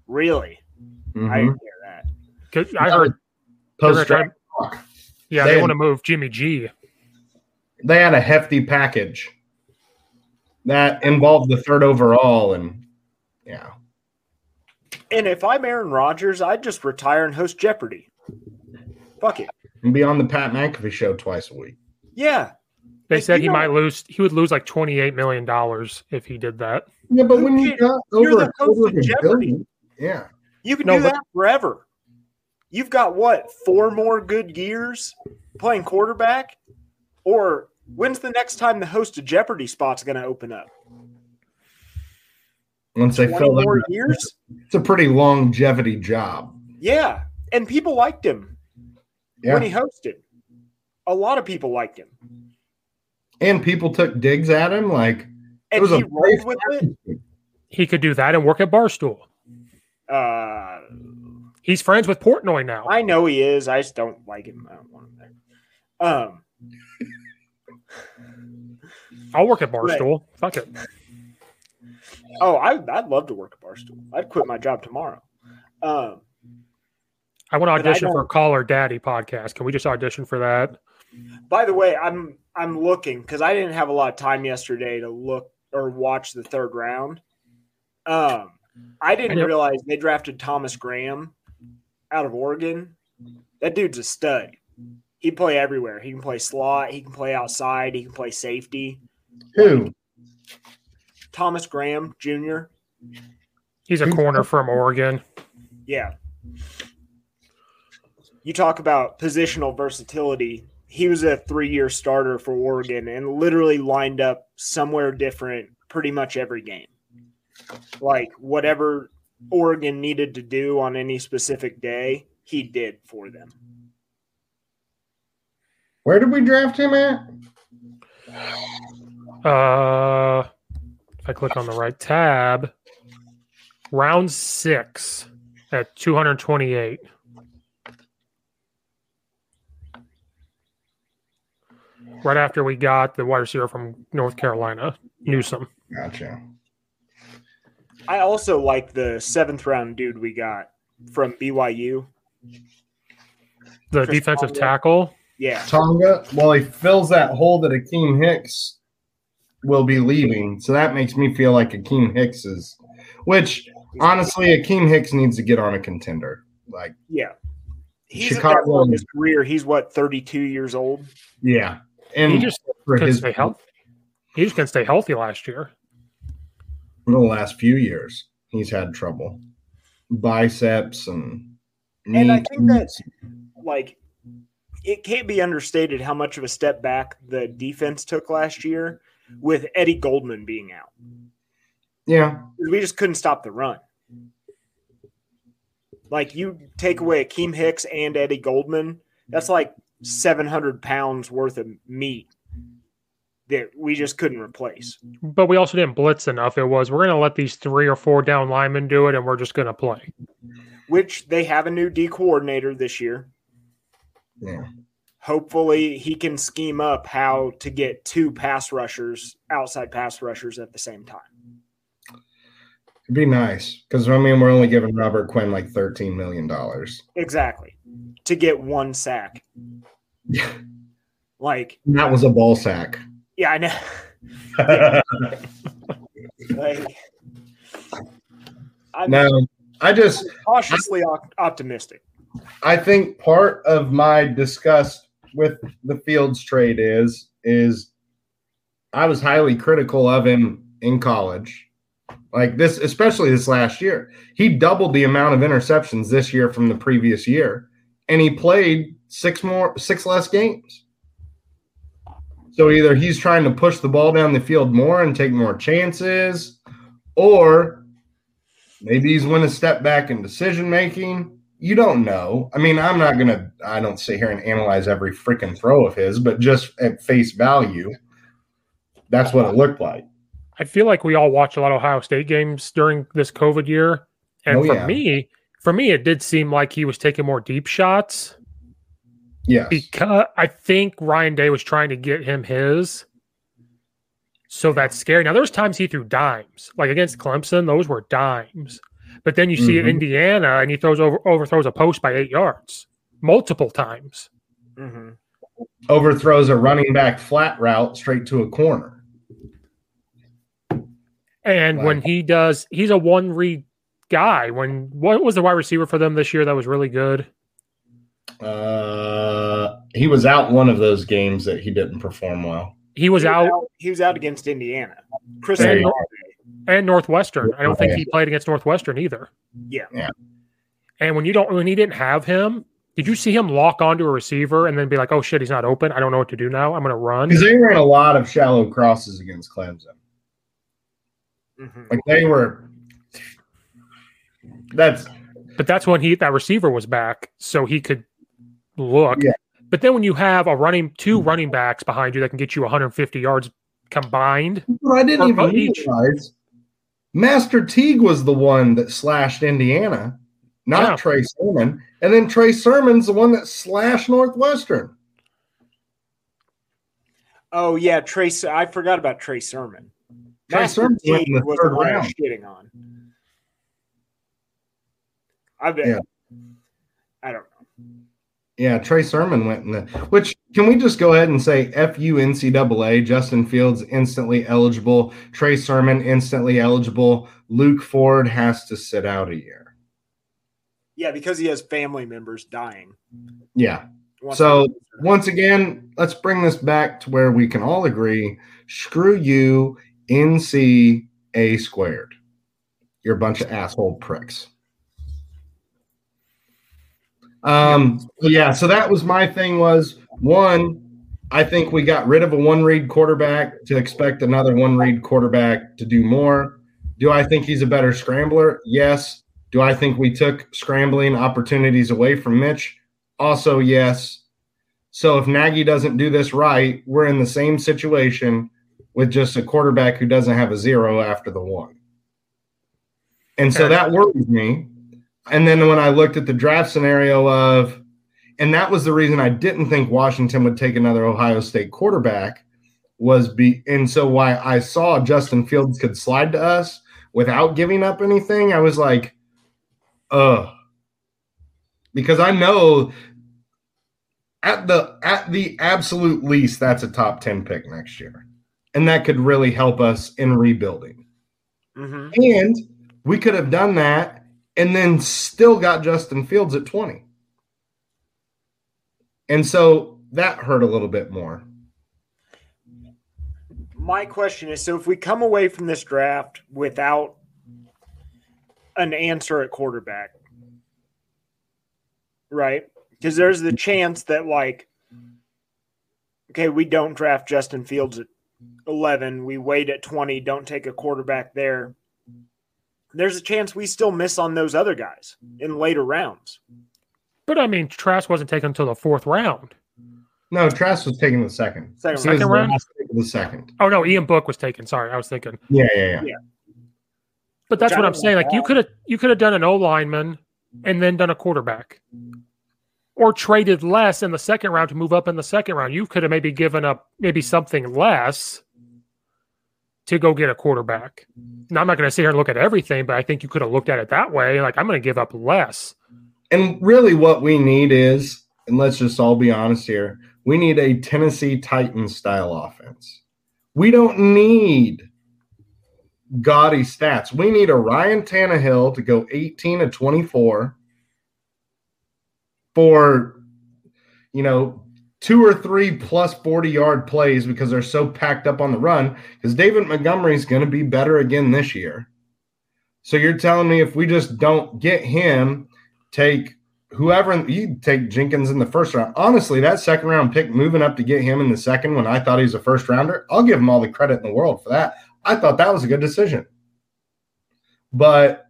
Really? I Mhm. didn't hear that. 'Cause I heard Post draft yeah, They they want to move Jimmy G. They had a hefty package that involved the third overall, and yeah, And if I'm Aaron Rodgers, I'd just retire and host Jeopardy. Fuck it. and be on the Pat McAfee show twice a week. Yeah. They Like, said you he know- might lose. He would lose like 28 million dollars if he did that. Yeah, but Who when you cares? got You're the host quarter of of Jeopardy. billion, yeah, You can No, do but- that forever. You've got what, four more good years playing quarterback? Or when's the next time the host of Jeopardy spot's going to open up? once they 20 fill more that, years? it's a pretty longevity job. Yeah. And people liked him Yeah, when he hosted. A lot of people liked him. and people took digs at him like it And was he a rolled with it. He could do that and work at Barstool. Uh, He's friends with Portnoy now. I know he is. I just don't like him. I don't want him there. Um, I'll work at Barstool. Fuck it. oh, I, I'd love to work at Barstool. I'd quit my job tomorrow. Um, I want to audition for don't- Call Her Daddy podcast. Can we just audition for that? By the way, I'm I'm looking because I didn't have a lot of time yesterday to look or watch the third round. Um, I didn't I realize they drafted Thomas Graham out of Oregon. That dude's a stud. He can play everywhere. He can play slot. He can play outside. He can play safety. Who Thomas Graham Jr. He's a corner from Oregon. Yeah. You talk about positional versatility. He was a three year starter for Oregon and literally lined up somewhere different pretty much every game. Like whatever Oregon needed to do on any specific day, he did for them. where did we draft him at? Uh, if I click on the right tab, round six at 228. Right after we got the wide receiver from North Carolina, Newsome. Gotcha. I also like the seventh round dude we got from BYU. The Chris defensive Tonga. tackle. Yeah. Tonga, well, he fills that hole that Akiem Hicks will be leaving. So that makes me feel like Akiem Hicks is, which honestly, Akiem Hicks needs to get on a contender. Like, Yeah. He's Chicago- at that point in his career. He's what, 32 years old? yeah. And He just for couldn't his stay healthy. He just couldn't stay healthy last year. in the last few years, he's had trouble. Biceps and And I think that- like it can't be understated how much of a step back the defense took last year with Eddie Goldman being out. yeah, We just couldn't stop the run. Like you take away Akiem Hicks and Eddie Goldman, that's like 700 pounds worth of meat that we just couldn't replace. But we also didn't blitz enough. It was we're going to let these three or four down linemen do it, and we're just going to play. Which they have a new D coordinator this year. yeah. Hopefully, he can scheme up how to get two pass rushers, outside pass rushers at the same time. It'd be nice because I mean, we're only giving Robert Quinn like thirteen million dollars. Exactly. To get one sack. Yeah, like, That was a ball sack. yeah, I know. like, I'm No, I just cautiously op- optimistic. I think part of my disgust with the Fields trade is is I was highly critical of him in college. Like this, especially this last year. He doubled the amount of interceptions this year from the previous year, and he played six more six less games. So either he's trying to push the ball down the field more and take more chances, or maybe he's went a step back in decision making. You don't know. I mean, I'm not gonna. I don't sit here and analyze every freaking throw of his, but just at face value, that's what it looked like. I feel like we all watch a lot of Ohio State games during this COVID year, and Oh, for yeah. me, for me, it did seem like he was taking more deep shots Yeah, because I think Ryan Day was trying to get him his. So that's scary. Now, there's times he threw dimes, like against Clemson, those were dimes. But then you see Mhm. Indiana, and he throws over overthrows a post by eight yards multiple times. hmm Overthrows a running back flat route straight to a corner. And when he does, he's a one read guy. When what was the wide receiver for them this year that was really good? Uh, he was out one of those games that he didn't perform well. He was out He was out against Indiana. Chris and, Olave. And Northwestern. I don't think he played against Northwestern either. Yeah. Yeah. And when you don't, when he didn't have him, did you see him lock onto a receiver and then be like, "Oh shit, he's not open. I don't know what to do now. I'm going to run." Because they ran a lot of shallow crosses against Clemson. Mhm. Like they were. That's But that's when he that receiver was back, so he could look. Yeah. But then when you have a running two running backs behind you that can get you 150 yards combined, what I didn't even each. realize. Master Teague was the one that slashed Indiana, not Yeah. Trey Sermon. And then Trey Sermon's the one that slashed Northwestern. Oh yeah, Trey. I forgot about Trey Sermon. Trey Master Sermon Teague the was third the one round. shitting on. I bet. Yeah. I don't know. Yeah, Trey Sermon went in the. Which can we just go ahead and say FU NCAA? Justin Fields instantly eligible. Trey Sermon instantly eligible. Luke Ford has to sit out a year. Yeah, because he has family members dying. Yeah. So once again, let's bring this back to where we can all agree: screw you, NCA squared. You're a bunch of asshole pricks. Um, yeah, so that was my thing was one, I think we got rid of a one read quarterback to expect another one read quarterback to do more. Do I think he's a better scrambler? Yes. Do I think we took scrambling opportunities away from Mitch? Also, yes. So if Nagy doesn't do this right, we're in the same situation with just a quarterback who doesn't have a zero after the one. And so that worries me. And then when I looked at the draft scenario of, and that was the reason I didn't think Washington would take another Ohio State quarterback was be, and so why I saw Justin Fields could slide to us without giving up anything, I was like, ugh. Because I know at the at the absolute least, that's a top 10 pick next year. And that could really help us in rebuilding. Mhm. And we could have done that and then still got Justin Fields at 20. And so that hurt a little bit more. my question is: so if we come away from this draft without an answer at quarterback, right? Because there's the chance that, like, okay, we don't draft Justin Fields at 11, we wait at 20, don't take a quarterback there. There's a chance we still miss on those other guys in later rounds. But I mean, Trask wasn't taken until the fourth round. No, Trask was taking the second. Second Second the round? last pick of The second. Oh no, Ian Book was taken. Sorry, I was thinking. Yeah, yeah, yeah. But that's Which what I'm saying. Like you could have you could have done an O lineman and then done a quarterback, or traded less in the second round to move up in the second round. You could have maybe given up maybe something less to go get a quarterback. Now I'm not going to sit here and look at everything, but I think you could have looked at it that way. Like I'm going to give up less. And really, what we need is, and let's just all be honest here, we need a Tennessee Titans style offense. We don't need gaudy stats. We need a Ryan Tannehill to go 18 to 24 for, you know, two or three plus 40 yard plays because they're so packed up on the run. Because David Montgomery is going to be better again this year. So you're telling me if we just don't get him, take whoever you take Jenkins in the first round. Honestly, that second round pick moving up to get him in the second when I thought he was a first rounder, I'll give him all the credit in the world for that. I thought that was a good decision. But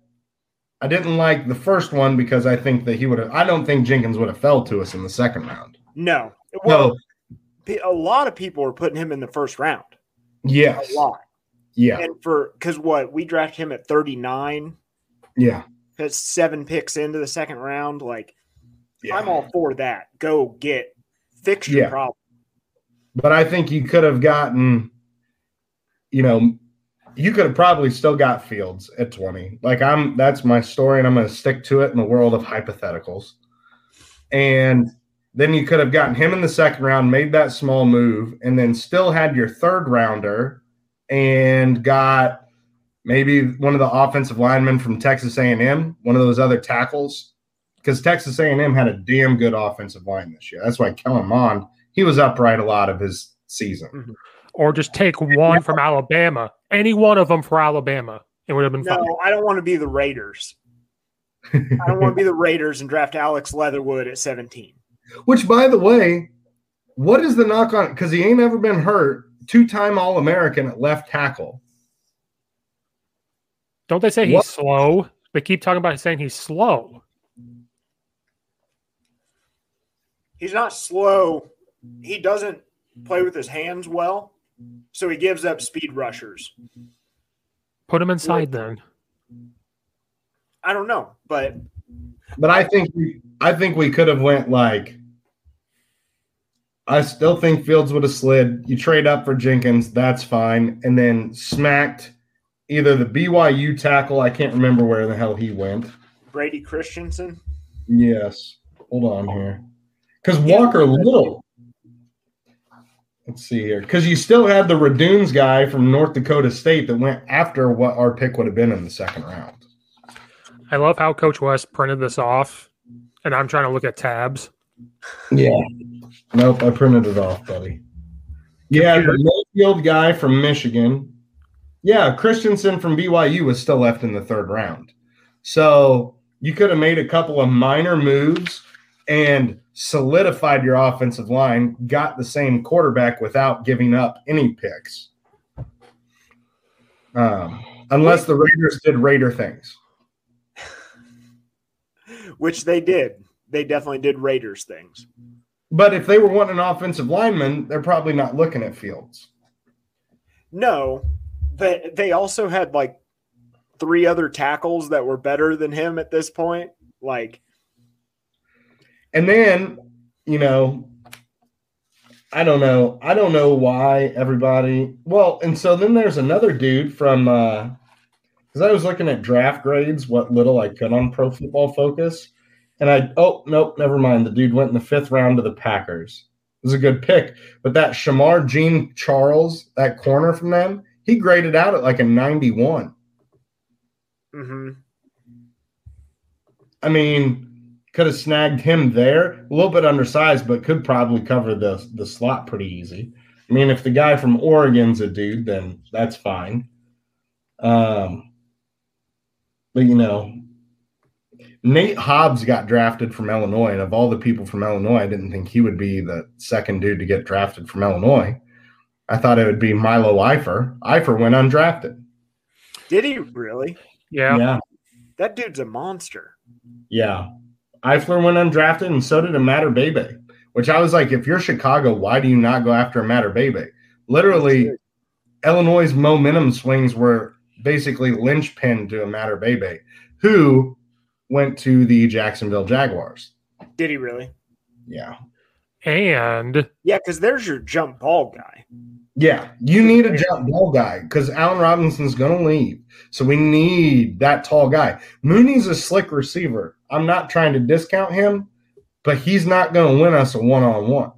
I didn't like the first one because I think that he would have I don't think Jenkins would have fell to us in the second round. No. Well, a lot of people were putting him in the first round. Yes. A lot. Yeah. And for because what we drafted him at 39. Yeah. That's seven picks into the second round. Like, yeah. I'm all for that. Go get fix your Yeah. problem. But I think you could have gotten, you know, you could have probably still got Fields at 20. Like I'm that's my story, and I'm gonna stick to it in the world of hypotheticals. And then you could have gotten him in the second round, made that small move, and then still had your third rounder and got maybe one of the offensive linemen from Texas A&M, one of those other tackles, because Texas A&M had a damn good offensive line this year. That's why Kellen Mond he was upright a lot of his season. Mm-hmm. Or just take one from Alabama, any one of them for Alabama. It would have been fine. No, I don't want to be the Raiders. I don't want to be the Raiders and draft Alex Leatherwood at 17. Which, by the way, what is the knock on? Because he ain't ever been hurt. Two-time All-American at left tackle. Don't they say he's What? slow? They keep talking about saying he's slow. He's not slow. He doesn't play with his hands well, so he gives up speed rushers. Put him inside then. I don't know, but But I think we, I think we could have went like. I still think Fields would have slid. You trade up for Jenkins, that's fine, and then smacked either the BYU tackle. I can't remember where the hell he went. Brady Christensen. Yes, hold on here, because Walker Little. Let's see here, because you still had the Radunz guy from North Dakota State that went after what our pick would have been in the second round. I love how Coach West printed this off, and I'm trying to look at tabs. Yeah. Nope, I printed it off, buddy. Yeah, the Mayfield guy from Michigan. Yeah, Christensen from BYU was still left in the third round. So you could have made a couple of minor moves and solidified your offensive line, got the same quarterback without giving up any picks. Um, unless the Raiders did Raider things. which they did. They definitely did Raiders things. But if they were wanting an offensive lineman, they're probably not looking at Fields. No, but they also had like three other tackles that were better than him at this point. Like, And then, you know, I don't know. I don't know why everybody. Well, and so then there's another dude from uh because I was looking at draft grades, what little I could on Pro Football Focus, and I oh nope, never mind. The dude went in the fifth round to the Packers. It was a good pick, but that Shemar Jean Charles, that corner from them, he graded out at like a 91. hmm I mean, could have snagged him there. A little bit undersized, but could probably cover the the slot pretty easy. I mean, if the guy from Oregon's a dude, then that's fine. Um, but you know, Nate Hobbs got drafted from Illinois, and of all the people from Illinois, I didn't think he would be the second dude to get drafted from Illinois. I thought it would be Milo Eifert. Eifert went undrafted. did he really? Yeah. Yeah. That dude's a monster. Yeah. Eifler went undrafted, and so did Imatorbhebhe, which I was like, if you're Chicago, why do you not go after Imatorbhebhe? Literally, Illinois' momentum swings were basically linchpin to Imatorbhebhe, who went to the Jacksonville Jaguars. Did he really? Yeah. And Yeah, because there's your jump ball guy. Yeah, you need a jump ball guy because Allen Robinson's going to leave. So we need that tall guy. Mooney's a slick receiver. I'm not trying to discount him, but he's not going to win us a one on one.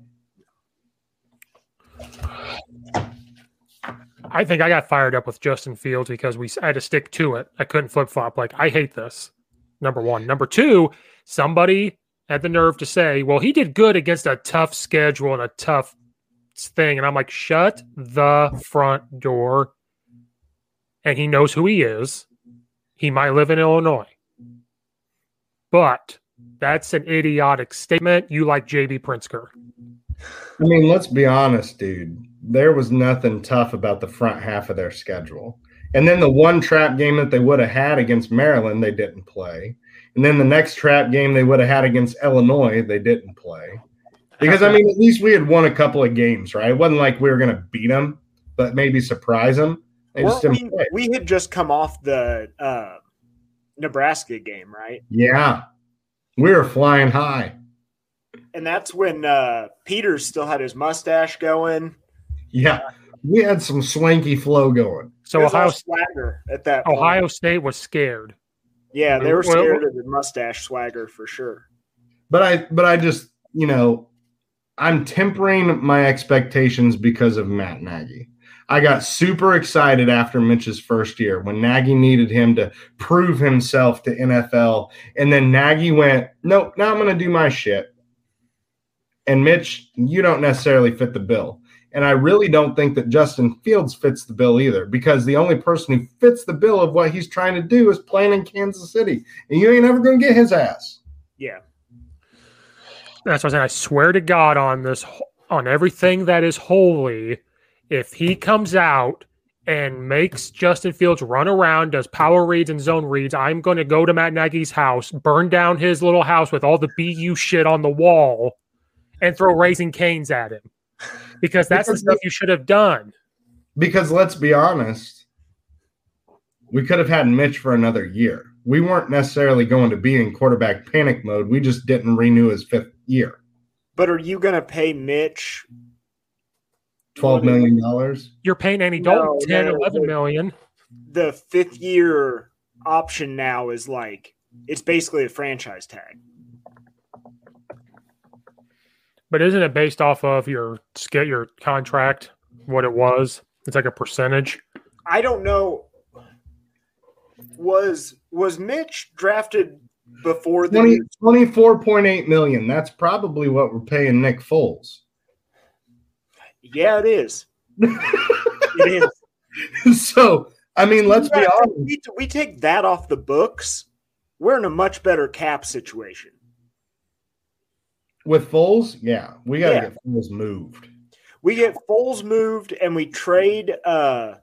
I think I got fired up with Justin Fields because we I had to stick to it. I couldn't flip flop. Like I hate this. Number one. Number two, somebody had the nerve to say, "Well, he did good against a tough schedule and a tough thing," and I'm like, "Shut the front door." And he knows who he is. He might live in Illinois, but that's an idiotic statement. You like JB Pritzker. I mean, let's be honest, dude. There was nothing tough about the front half of their schedule. And then the one trap game that they would have had against Maryland, they didn't play. And then the next trap game they would have had against Illinois, they didn't play. Because, I mean, at least we had won a couple of games, right? It wasn't like we were going to beat them, but maybe surprise them. They Well, just didn't we, play. we had just come off the uh, Nebraska game, right? Yeah. We were flying high. And that's when uh, Peters still had his mustache going. Yeah. We had some swanky flow going. So It was all Ohio swagger at that. point. Ohio State was scared. Yeah, they were scared of the mustache swagger for sure. but I but I just you know I'm tempering my expectations because of Matt Nagy. I got super excited after Mitch's first year when Nagy needed him to prove himself to NFL, and then Nagy went, "Nope, now I'm going to do my shit." And Mitch, you don't necessarily fit the bill. And I really don't think that Justin Fields fits the bill either, because the only person who fits the bill of what he's trying to do is playing in Kansas City, and you ain't ever going to get his ass. Yeah. That's what I'm saying. I swear to God on this, on everything that is holy, if he comes out and makes Justin Fields run around, does power reads and zone reads, I'm going to go to Matt Nagy's house, burn down his little house with all the BU shit on the wall, and throw Raising Cane's at him. Because that's the stuff you should have done. Because let's be honest, we could have had Mitch for another year. We weren't necessarily going to be in quarterback panic mode. We just didn't renew his fifth year. But are you going to pay Mitch? $12 million. You're paying Andy No, Dalton 10, no, 11 no. million. The fifth year option now is like it's basically a franchise tag. But isn't it based off of your get your contract, what it was? It's like a percentage. I don't know. Was was Mitch drafted before the 20, 24.8 million. That's probably what we're paying Nick Foles. Yeah, it is. it is. so, I mean, let's be honest. We, we take that off the books. We're in a much better cap situation. With Foles, yeah, we got to Yeah. get Foles moved. We get Foles moved and we trade uh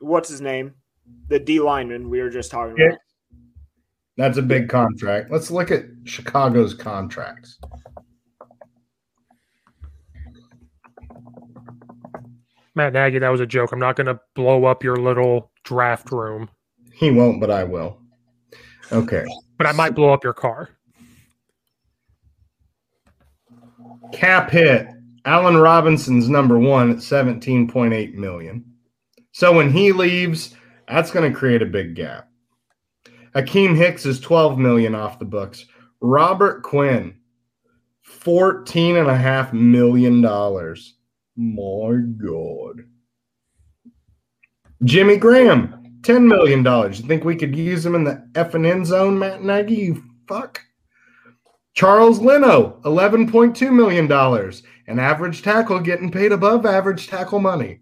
what's his name? The D lineman we were just talking about. That's a big contract. Let's look at Chicago's contracts. Matt Nagy, that was a joke. I'm not going to blow up your little draft room, He won't, but I will. Okay. but I might blow up your car. Cap hit. Allen Robinson's number one at 17.8 million. So when he leaves, that's going to create a big gap. Akiem Hicks is 12 million off the books. Robert Quinn, 14 and a half million dollars. My God. Jimmy Graham, $10 million. You think we could use him in the F and N zone, Matt Nagy? You fuck. Charles Leno, $11.2 million. An average tackle getting paid above average tackle money.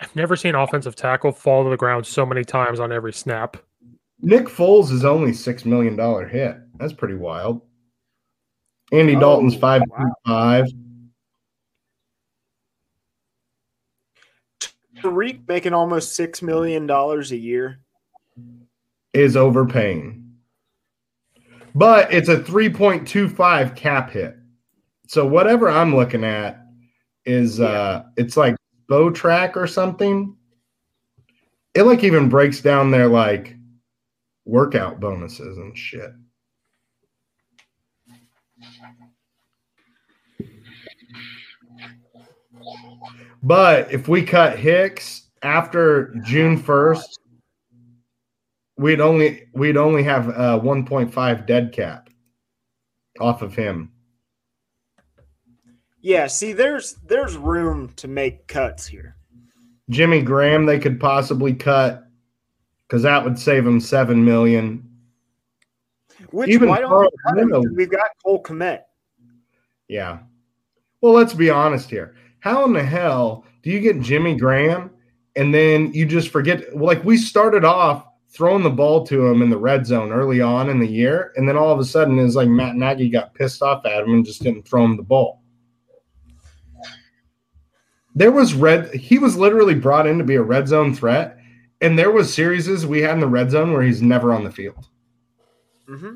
I've never seen offensive tackle fall to the ground so many times on every snap. Nick Foles is only $6 million hit. That's pretty wild. Andy Oh, Dalton's 5.5. Tarik making almost six million dollars a year. is overpaying. But it's a 3.25 cap hit. So whatever I'm looking at is uh it's like bow track or something. It like even breaks down their like workout bonuses and shit. But if we cut Hicks after June 1st, we'd only we'd only have uh 1.5 dead cap off of him. Yeah, see, there's there's room to make cuts here. Jimmy Graham, they could possibly cut because that would save them seven million. Which Even why don't we cut him? Mino- 'Cause We've got Cole Kmet. Yeah. Well, let's be honest here. How in the hell do you get Jimmy Graham and then you just forget? Like we started off throwing the ball to him in the red zone early on in the year, and then all of a sudden it's like Matt Nagy got pissed off at him and just didn't throw him the ball. There was red. He was literally brought in to be a red zone threat, and there was series we had in the red zone where he's never on the field Mm-hmm.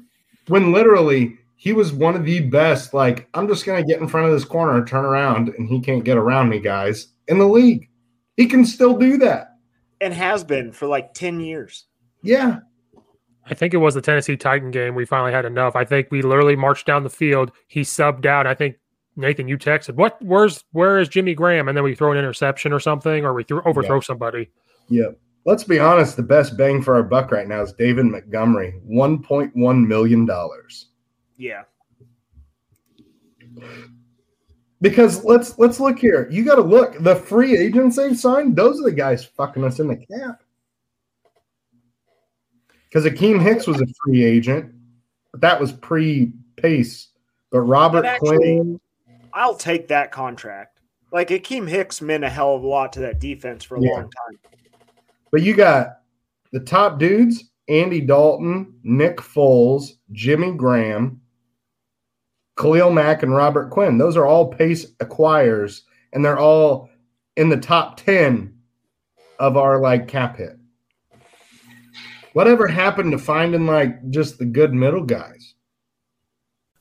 when literally he was one of the best. Like, I'm just going to get in front of this corner, turn around, and he can't get around me, guys, in the league. He can still do that. And has been for like 10 years. Yeah. I think it was the Tennessee Titan game. We finally had enough. I think we literally marched down the field. He subbed out. I think Nathan, you texted, "What? Where's where is Jimmy Graham?" And then we throw an interception or something, or we throw, overthrow Yeah. somebody. Yeah. Let's be honest. The best bang for our buck right now is David Montgomery, $1.1 million. Yeah. Because let's let's look here. You got to look. The free agents they've signed, those are the guys fucking us in the cap. Because Akiem Hicks was a free agent, but that was pre-pace. But Robert But actually- Quinn, I'll take that contract. Like Akiem Hicks meant a hell of a lot to that defense for a Yeah. long time. but you got the top dudes: Andy Dalton, Nick Foles, Jimmy Graham, Khalil Mack, and Robert Quinn. Those are all pace acquires, and they're all in the top ten of our like cap hit. Whatever happened to finding like just the good middle guys?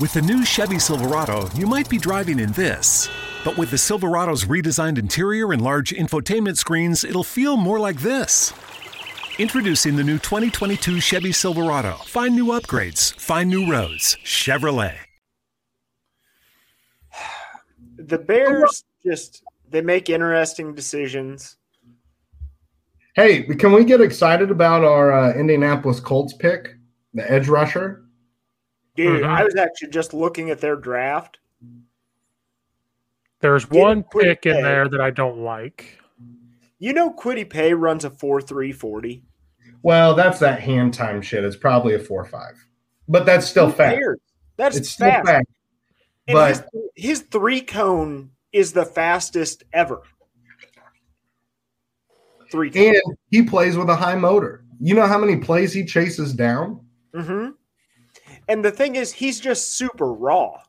With the new Chevy Silverado, you might be driving in this. But with the Silverado's redesigned interior and large infotainment screens, it'll feel more like this. Introducing the new 2022 Chevy Silverado. Find new upgrades, find new roads. Chevrolet. The Bears just they make interesting decisions. Hey, can we get excited about our uh, Indianapolis Colts pick, the edge rusher? Dude, Mhm. I was actually just looking at their draft. There's Get one a quick pick in there that I don't like. You know Kwity Paye runs a 4-3-40. Well, that's that hand time shit. It's probably a four five, but that's still Who fast. cares? That's It's still fast. fast. And But his, his three cone is the fastest ever. Three cone. and he plays with a high motor. You know how many plays he chases down? hmm And the thing is, he's just super raw.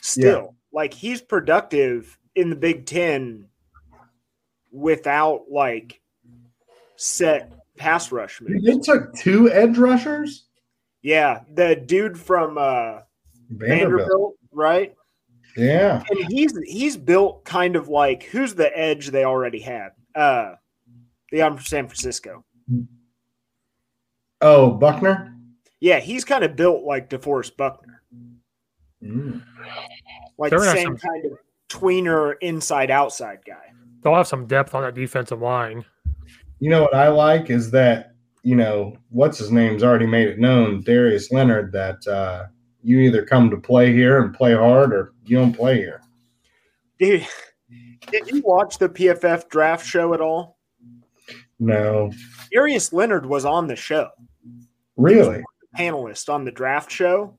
Still, like he's productive in the Big Ten without like set pass rush moves. They took two edge rushers. Yeah, the dude from uh, Vanderbilt. Vanderbilt, right? Yeah. And he's he's built kind of like who's the edge they already had? Uh, the guy from San Francisco. Oh, Buckner. Yeah, he's kind of built like DeForest Buckner, Mm. like They're the same some- kind of tweener inside outside guy. They'll have some depth on that defensive line. You know what I like is that you know what's his name's already made it known, Darius Leonard, that uh, you either come to play here and play hard, or you don't play here. Dude, did you watch the PFF draft show at all? No, Darius Leonard was on the show, really. Panelist on the draft show.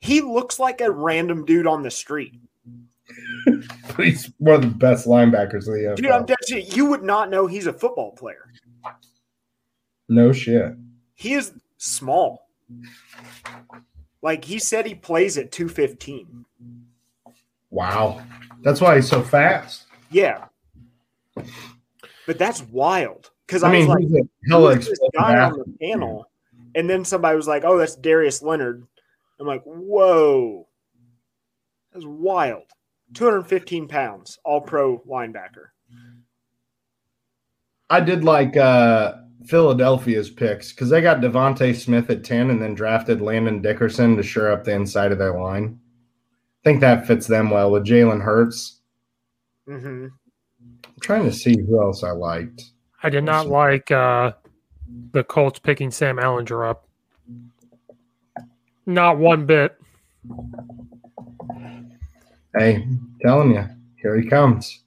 He looks like a random dude on the street. He's one of the best linebackers in the NFL. Dude, I'm dead serious. You would not know he's a football player. no shit. He is small. Like he said he plays at 215. Wow, that's why he's so fast. Yeah. But that's wild. Because I I, mean, was he's like, a hella this guy on the panel? And then somebody was like, Oh, that's Darius Leonard. I'm like, whoa. That's wild. 215 pounds, all pro linebacker. I did like uh, Philadelphia's picks because they got DeVonta Smith at 10 and then drafted Landon Dickerson to shore up the inside of their line. I think that fits them well with Jalen Hurts. Mm-hmm. I'm trying to see who else I liked. I did not like uh, the Colts picking Sam Ehlinger up. Not one bit. Hey, telling you, here he comes.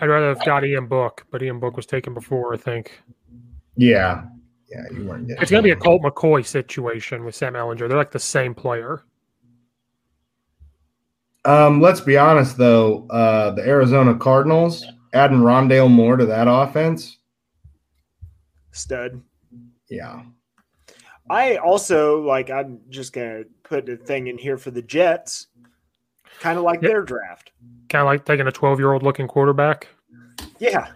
I'd rather have got Ian Book, but Ian Book was taken before, I think. Yeah. Yeah, you weren't getting It's going to be a Colt McCoy situation with Sam Ehlinger. They're like the same player. Um, let's be honest though, uh, the Arizona Cardinals adding Rondale Moore to that offense. Stud. Yeah. I also like. I'm just gonna put a thing in here for the Jets. Kind of like their draft. Kind of like taking a 12 year old looking quarterback. Yeah,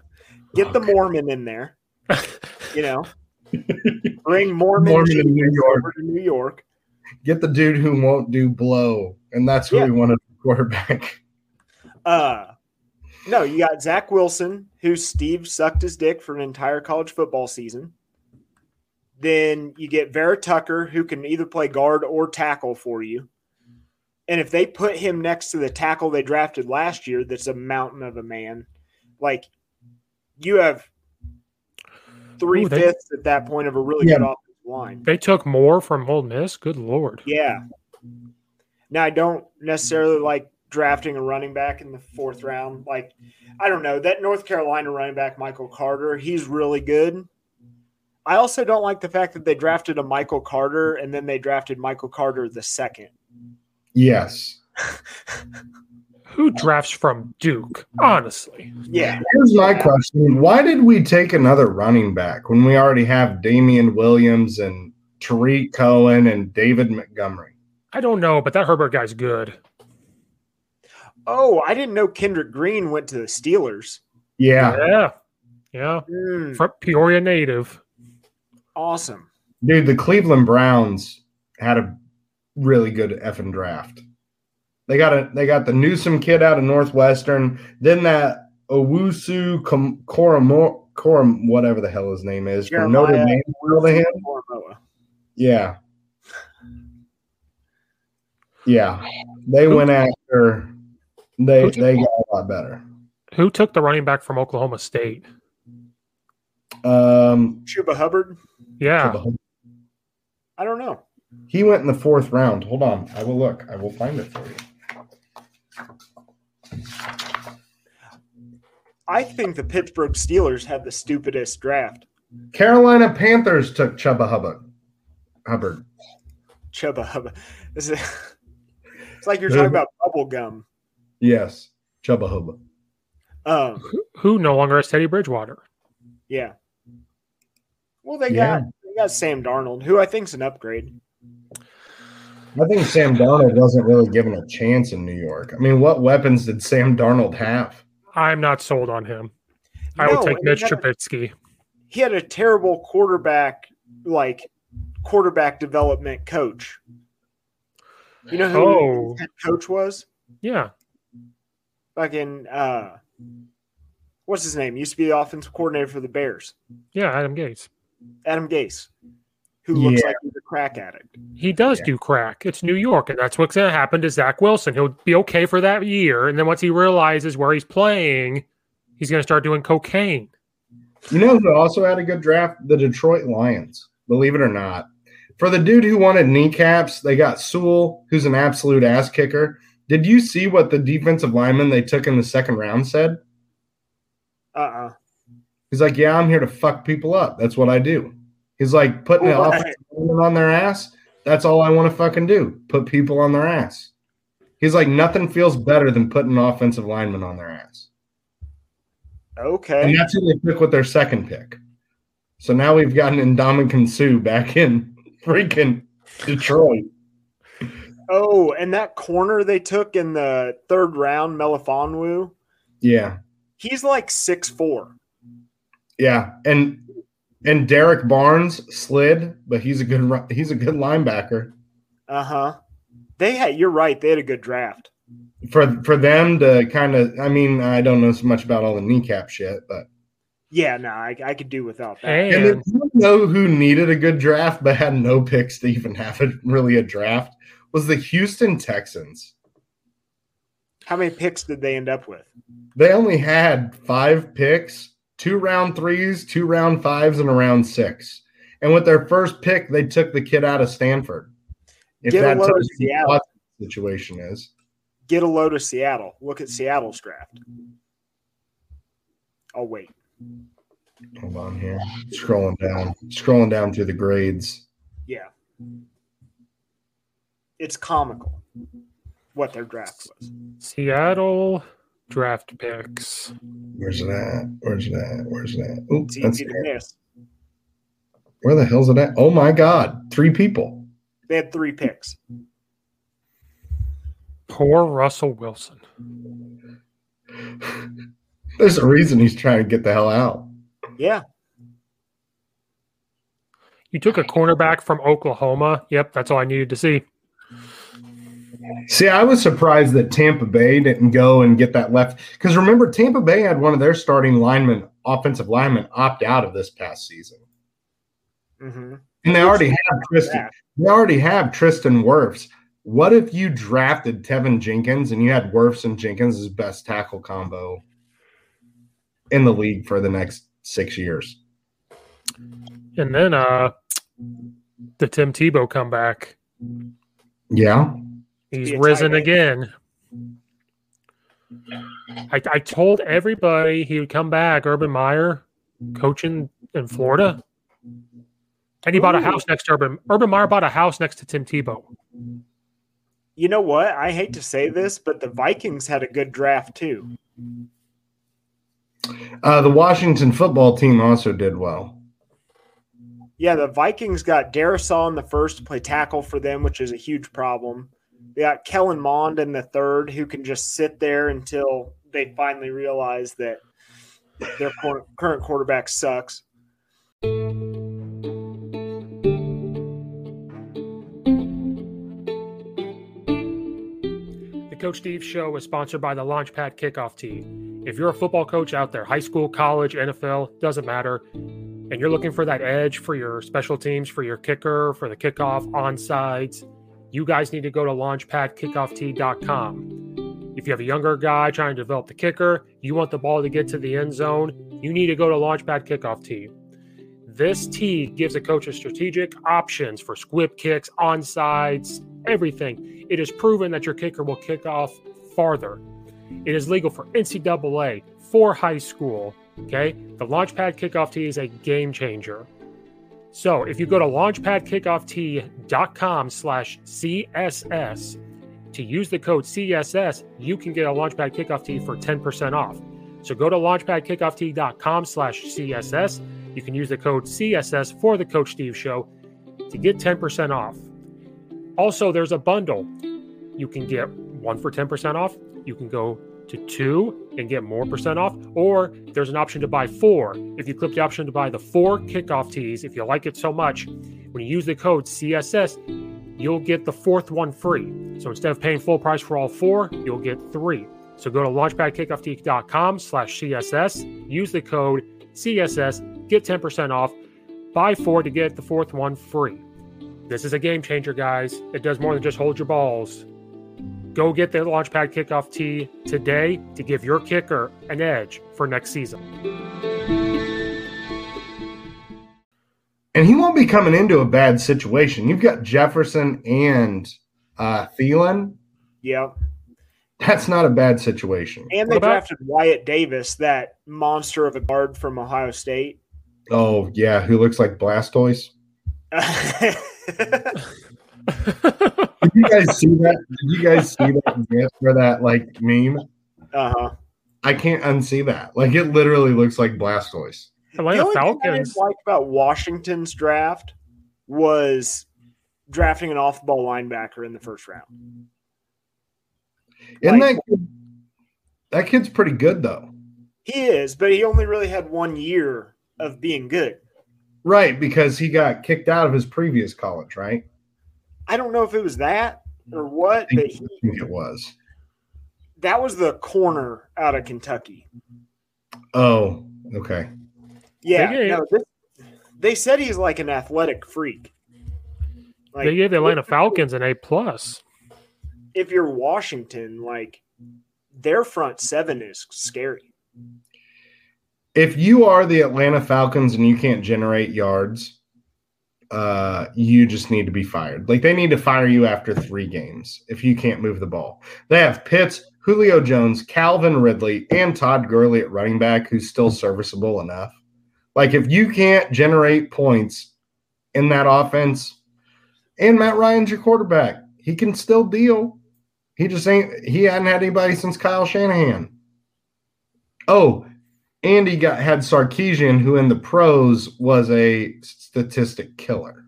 get the Mormon in there. You know, bring Mormon, Mormon in New York. over to New York. Get the dude who won't do blow, and that's who Yeah. we wanted for quarterback. Uh, no, you got Zach Wilson, who Steve sucked his dick for an entire college football season. Then you get Vera Tucker, who can either play guard or tackle for you. And if they put him next to the tackle they drafted last year, that's a mountain of a man. Like you have three Ooh, they- fifths at that point of a really Yeah. good offensive line. They took more from Ole Miss. Good lord. Yeah. Now I don't necessarily like drafting a running back in the fourth round. Like, I don't know that North Carolina running back Michael Carter. He's really good. I also don't like the fact that they drafted a Michael Carter and then they drafted Michael Carter the second. Yes. Who drafts from Duke? Honestly. Yeah. Here's my question: Why did we take another running back when we already have Damien Williams and Tarik Cohen and David Montgomery? I don't know, but that Herbert guy's good. Oh, I didn't know Kendrick Green went to the Steelers. Yeah, Yeah. Yeah. Mm, From Peoria native. Awesome. dude, the Cleveland Browns had a really good effing draft. They got a they got the Newsome kid out of Northwestern, then that Owusu Kom- Koramo Koram whatever the hell his name is from Notre Dame. fell to him. Wilson-Koromoa. Yeah. Yeah. They went after they they got a lot better. Who took the running back from Oklahoma State? Um Chuba Hubbard. Yeah. I don't know. he went in the fourth round. Hold on. I will look. I will find it for you. I think the Pittsburgh Steelers had the stupidest draft. Carolina Panthers took Chuba Hubbard. Hubbard. Chuba Hubbard. This is- It's like you're talking about bubble gum. Yes. Chuba Hubbard. Um, Who no longer has Teddy Bridgewater? yeah. Well, they Yeah. got they got Sam Darnold, who I think's an upgrade. I think Sam Darnold wasn't really given a chance in New York. I mean, what weapons did Sam Darnold have? I'm not sold on him. I would take Mitch he had a- Trubisky. He had a terrible quarterback, like quarterback development coach. You know who Oh. his head coach was? Yeah. Fucking uh, what's his name? Used to be the offensive coordinator for the Bears. Yeah, Adam Gase. Adam Gase, who looks like he's a crack addict. He does do crack. It's New York, and that's what's going to happen to Zach Wilson. He'll be okay for that year, and then once he realizes where he's playing, he's going to start doing cocaine. You know who also had a good draft? The Detroit Lions. Believe it or not. For the dude who wanted kneecaps, they got Sewell, who's an absolute ass kicker. Did you see what the defensive lineman they took in the second round said? Uh uh He's like, Yeah, I'm here to fuck people up. That's what I do. He's like putting Right. offensive lineman on their ass. That's all I want to fucking do. Put people on their ass. He's like, nothing feels better than putting an offensive lineman on their ass. Okay. And that's who they took with their second pick. So now we've gotten Ndamukong Suh back in freaking Detroit. Oh, and that corner they took in the third round, Melifonwu, Yeah. he's like six four. Yeah. And and Derrick Barnes slid, but he's a good he's a good linebacker. Uh huh. They had. You're right. They had a good draft. for for them to kind of. I mean, I don't know so much about all the kneecap shit, but Yeah, no, I, I could do without that. And, and then you know who needed a good draft but had no picks to even have a really a draft was the Houston Texans. How many picks did they end up with? They only had five picks, two round threes, two round fives, and a round six. And with their first pick, they took the kid out of Stanford. If Get a load of Seattle. what the situation is. Get a load of Seattle. Look at Seattle's draft. I'll wait. Hold on here. Scrolling down. Scrolling down through the grades. Yeah. It's comical what their draft was. Seattle draft picks. Where's it at? Where's it at? Where's it at? Oop, It's that's easy to miss. Where the hell's it at? Oh my god. Three people. They had three picks. Poor Russell Wilson. There's a reason he's trying to get the hell out. Yeah. You took a cornerback from Oklahoma. Yep, that's all I needed to see. See, I was surprised that Tampa Bay didn't go and get that left. Because remember, Tampa Bay had one of their starting linemen, offensive linemen, opt out of this past season. Mm-hmm. And they already have Tristan. They already have Tristan Wirfs. What if you drafted Teven Jenkins and you had Wirfs and Jenkins as best tackle combo in the league for the next six years? And then uh the Tim Tebow comeback. Yeah. He's risen again. I, I told everybody he would come back. Urban Meyer coaching in Florida. And he bought a house next to Urban. Urban Meyer bought a house next to Tim Tebow. You know what? I hate to say this, but the Vikings had a good draft too. Uh, the Washington football team also did well. Yeah, the Vikings got Darrisaw in the first to play tackle for them, which is a huge problem. They got Kellen Mond in the third, who can just sit there until they finally realize that their current quarterback sucks. The Coach Steve Show is sponsored by the Launchpad Kickoff Tee. If you're a football coach out there, high school, college, NFL, doesn't matter, and you're looking for that edge for your special teams, for your kicker, for the kickoff, onsides, you guys need to go to launchpadkickoff.com. If you have a younger guy trying to develop the kicker, you want the ball to get to the end zone, you need to go to Launchpad Kickoff Tee. This tee gives a coach a strategic options for squib kicks, onsides, everything. It is proven that your kicker will kick off farther. It is legal for NCAA, for high school. Okay, the Launchpad Kickoff Tee is a game changer. So if you go to launchpadkickoff.com slash CSS to use the code CSS, you can get a Launchpad Kickoff Tee for 10% off. So go to launchpadkickoff.com slash CSS. You can use the code CSS for the Coach Steve Show to get 10% off. Also, there's a bundle. You can get one for 10% off. You can go to two and get more percent off, or there's an option to buy four. If you click the option to buy the four kickoff tees, if you like it so much, when you use the code CSS, you'll get the fourth one free. So instead of paying full price for all four, you'll get three. So go to launchpadkickoff.com slash CSS, use the code CSS, get 10% off, buy four to get the fourth one free. This is a game changer, guys. It does more than just hold your balls. Go get the Launchpad Kickoff tee today to give your kicker an edge for next season. And he won't be coming into a bad situation. You've got Jefferson and uh, Thielen. Yeah. That's not a bad situation. And they about- drafted Wyatt Davis, that monster of a guard from Ohio State. Oh, yeah. Who looks like Blastoise? Did you guys see that? Did you guys see that gif for that like meme? Uh huh. I can't unsee that. Like it literally looks like Blastoise. The Atlanta only thing I Falcons. didn't like about Washington's draft was drafting an off-ball linebacker in the first round. Isn't Like- that kid, that kid's pretty good though? He is, but he only really had one year of being good. Right, because he got kicked out of his previous college, right? I don't know if it was that or mm. what, I but think, he, I think it was. That was the corner out of Kentucky. Oh, okay. Yeah, They gave- no, this, they said he's like an athletic freak. Like, they gave the Atlanta Falcons an A plus. if you're Washington, like their front seven is scary. If you are the Atlanta Falcons and you can't generate yards, uh, you just need to be fired. Like they need to fire you after three games if you can't move the ball. They have Pitts, Julio Jones, Calvin Ridley, and Todd Gurley at running back, who's still serviceable enough. Like if you can't generate points in that offense, and Matt Ryan's your quarterback, he can still deal. He just ain't. He hadn't had anybody since Kyle Shanahan. Oh, and he got had Sarkisian, who in the pros was a statistic killer.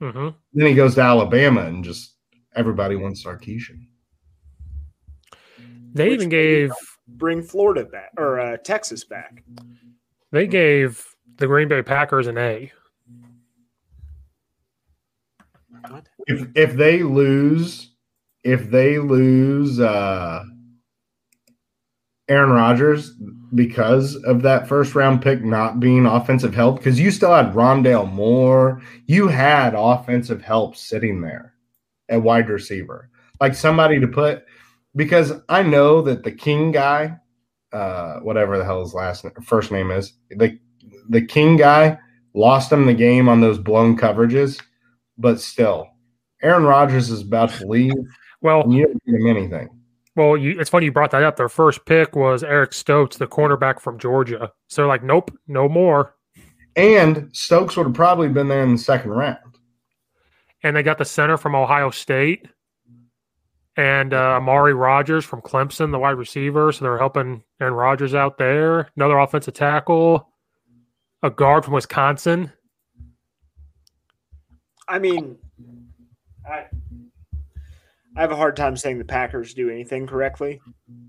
hmm Then he goes to Alabama and just everybody wants Sarkisian. They even gave Bring Florida back or uh, Texas back. they gave the Green Bay Packers an A. If if they lose, if they lose uh Aaron Rodgers because of that first round pick not being offensive help, because you still had Rondale Moore, you had offensive help sitting there at wide receiver, like somebody to put. Because I know that the King guy, uh, whatever the hell his last first name is, the the King guy lost him the game on those blown coverages, but still, Aaron Rodgers is about to leave. Well, you didn't give him anything. Well, you, it's funny you brought that up. Their first pick was Eric Stokes, the cornerback from Georgia. So they're like, nope, no more. And Stokes would have probably been there in the second round. And they got the center from Ohio State and uh, Amari Rodgers from Clemson, the wide receiver. So they're helping Aaron Rodgers out there. Another offensive tackle, a guard from Wisconsin. I mean, I I have a hard time saying the Packers do anything correctly. Mm-hmm.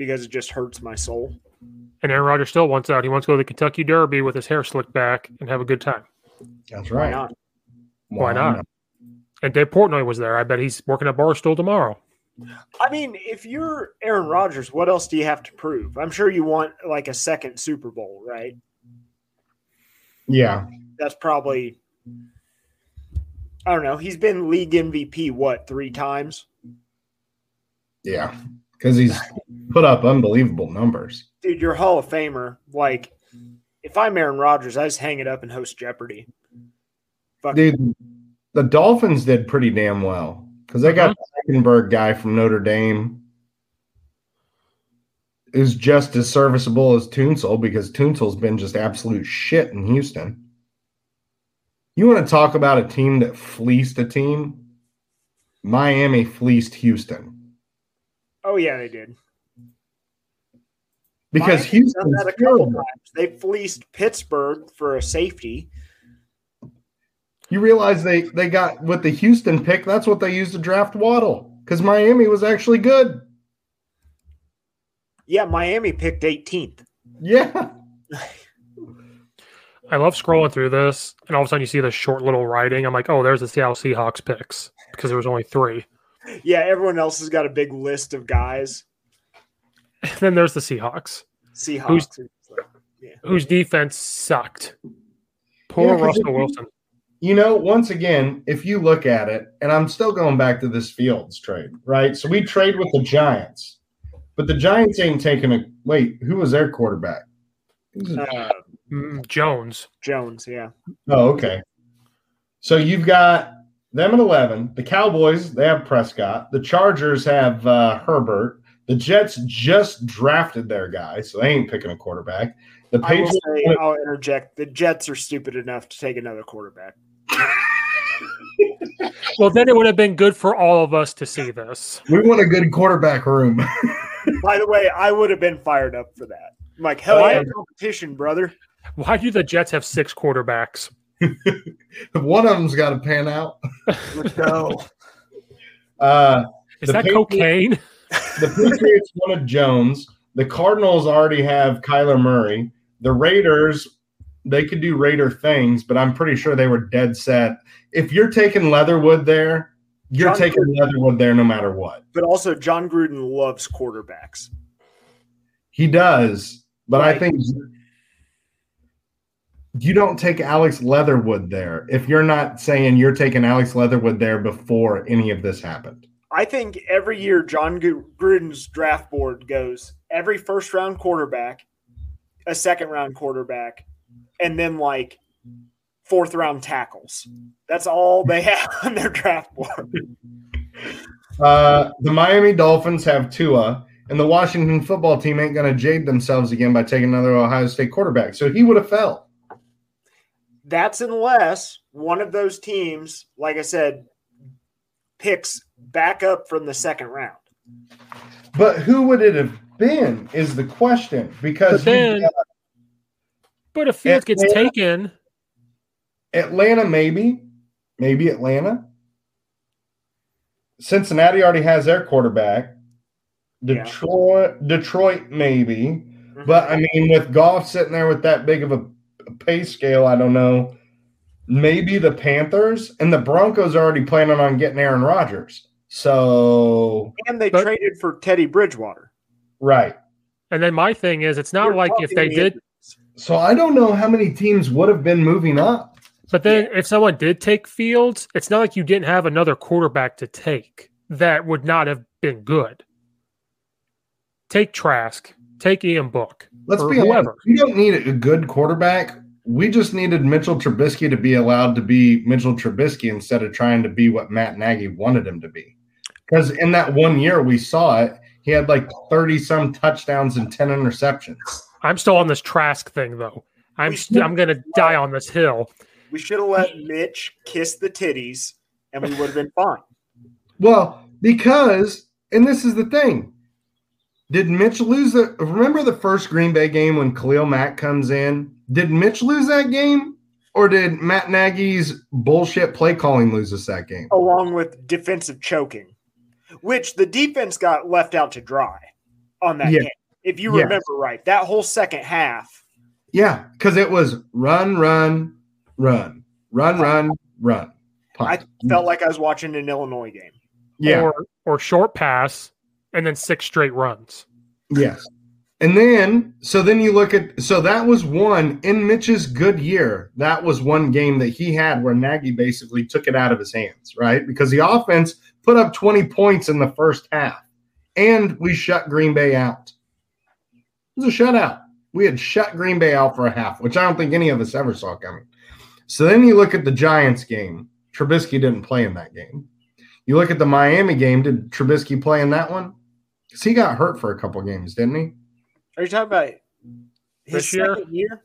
Because it just hurts my soul. And Aaron Rodgers still wants out. He wants to go to the Kentucky Derby with his hair slicked back and have a good time. That's Why right. not? Why not? And Dave Portnoy was there. I bet he's working at Barstool tomorrow. I mean, if you're Aaron Rodgers, what else do you have to prove? I'm sure you want like a second Super Bowl, right? Yeah. That's probably I don't know. He's been league MVP what, 3 times? Yeah. Because he's put up unbelievable numbers. Dude, you're a Hall of Famer. Like if I'm Aaron Rodgers, I just hang it up and host Jeopardy. Fuck Dude, the Dolphins did pretty damn well. Because they got uh-huh. the Eichenberg guy from Notre Dame who's just as serviceable as Tunsil because Tunsil's been just absolute shit in Houston. You want to talk about a team that fleeced a team? Miami fleeced Houston. Oh yeah, they did. Because Miami's done Houston's that a couple times. They fleeced Pittsburgh for a safety. You realize they they got with the Houston pick, that's what they used to draft Waddle. Because Miami was actually good. Yeah, Miami picked 18th. Yeah. I love scrolling through this, and all of a sudden you see this short little writing. I'm like, oh, there's the Seattle Seahawks picks because there was only three. Yeah, everyone else has got a big list of guys. And then there's the Seahawks, Seahawks. Who's- yeah. whose defense sucked. Poor Yeah, 'cause Russell Wilson. you know, once again, if you look at it, and I'm still going back to this Fields trade, right? So we trade with the Giants, but the Giants ain't taking a wait. Who was their quarterback? Uh, Mm, Jones. Jones, yeah. Oh, okay. So you've got them at 11. The Cowboys, they have Prescott. The Chargers have uh, Herbert. The Jets just drafted their guy, so they ain't picking a quarterback. The I will say, I'll interject. The Jets are stupid enough to take another quarterback. Well, then it would have been good for all of us to see this. We want a good quarterback room. By the way, I would have been fired up for that. I'm like, hell Why- yeah, competition, brother. Why do the Jets have six quarterbacks? One of them's got to pan out. Let's go. Uh, Is that Patri- cocaine? The Patriots wanted Jones. The Cardinals already have Kyler Murray. The Raiders, they could do Raider things, but I'm pretty sure they were dead set. If you're taking Leatherwood there, you're John taking Gruden. Leatherwood there no matter what. But also, Jon Gruden loves quarterbacks. He does, but I think you don't take Alex Leatherwood there if you're not saying you're taking Alex Leatherwood there before any of this happened. I think every year Jon Gruden's draft board goes every first round quarterback, a second round quarterback, and then like fourth round tackles. That's all they have on their draft board. Uh, the Miami Dolphins have Tua, and the Washington football team ain't going to jade themselves again by taking another Ohio State quarterback. So he would have fell. That's unless one of those teams, like I said, picks back up from the second round. But who would it have been is the question because But then- you've got But if Fields gets taken, Atlanta, maybe, maybe Atlanta. Cincinnati already has their quarterback. Yeah. Detroit, Detroit, maybe. Mm-hmm. But I mean, with Goff sitting there with that big of a pay scale, I don't know. Maybe the Panthers and the Broncos are already planning on getting Aaron Rodgers. So And they But- traded for Teddy Bridgewater. right. and then my thing is, it's not You're like if they the did, So I don't know how many teams would have been moving up. but then if someone did take Fields, it's not like you didn't have another quarterback to take that would not have been good. Take Trask, take Ian Book, Let's or be whoever. honest. We don't need a good quarterback. We just needed Mitchell Trubisky to be allowed to be Mitchell Trubisky instead of trying to be what Matt Nagy wanted him to be. Because in that one year we saw it, he had like 30 some touchdowns and 10 interceptions. I'm still on this Trask thing though. I'm st- I'm gonna die on this hill. We should have let Mitch kiss the titties and we would have been fine. Well, because, and this is the thing. Did Mitch lose the remember the first Green Bay game when Khalil Mack comes in? Did Mitch lose that game? Or did Matt Nagy's bullshit play calling lose us that game? along with defensive choking, which the defense got left out to dry on that Yeah. game. If you Yes. remember right, that whole second half, Yeah, because it was run, run, run, run, run, run. I felt like I was watching an Illinois game. yeah, Or or short pass and then six straight runs. yes. And then, so then you look at, so that was one in Mitch's good year. That was one game that he had where Nagy basically took it out of his hands, right? Because the offense put up 20 points in the first half and we shut Green Bay out. It was a shutout. We had shut Green Bay out for a half, which I don't think any of us ever saw coming. So then you look at the Giants game. Trubisky didn't play in that game. You look at the Miami game. Did Trubisky play in that one? Because he got hurt for a couple games, didn't he? Are you talking about his This year? second year?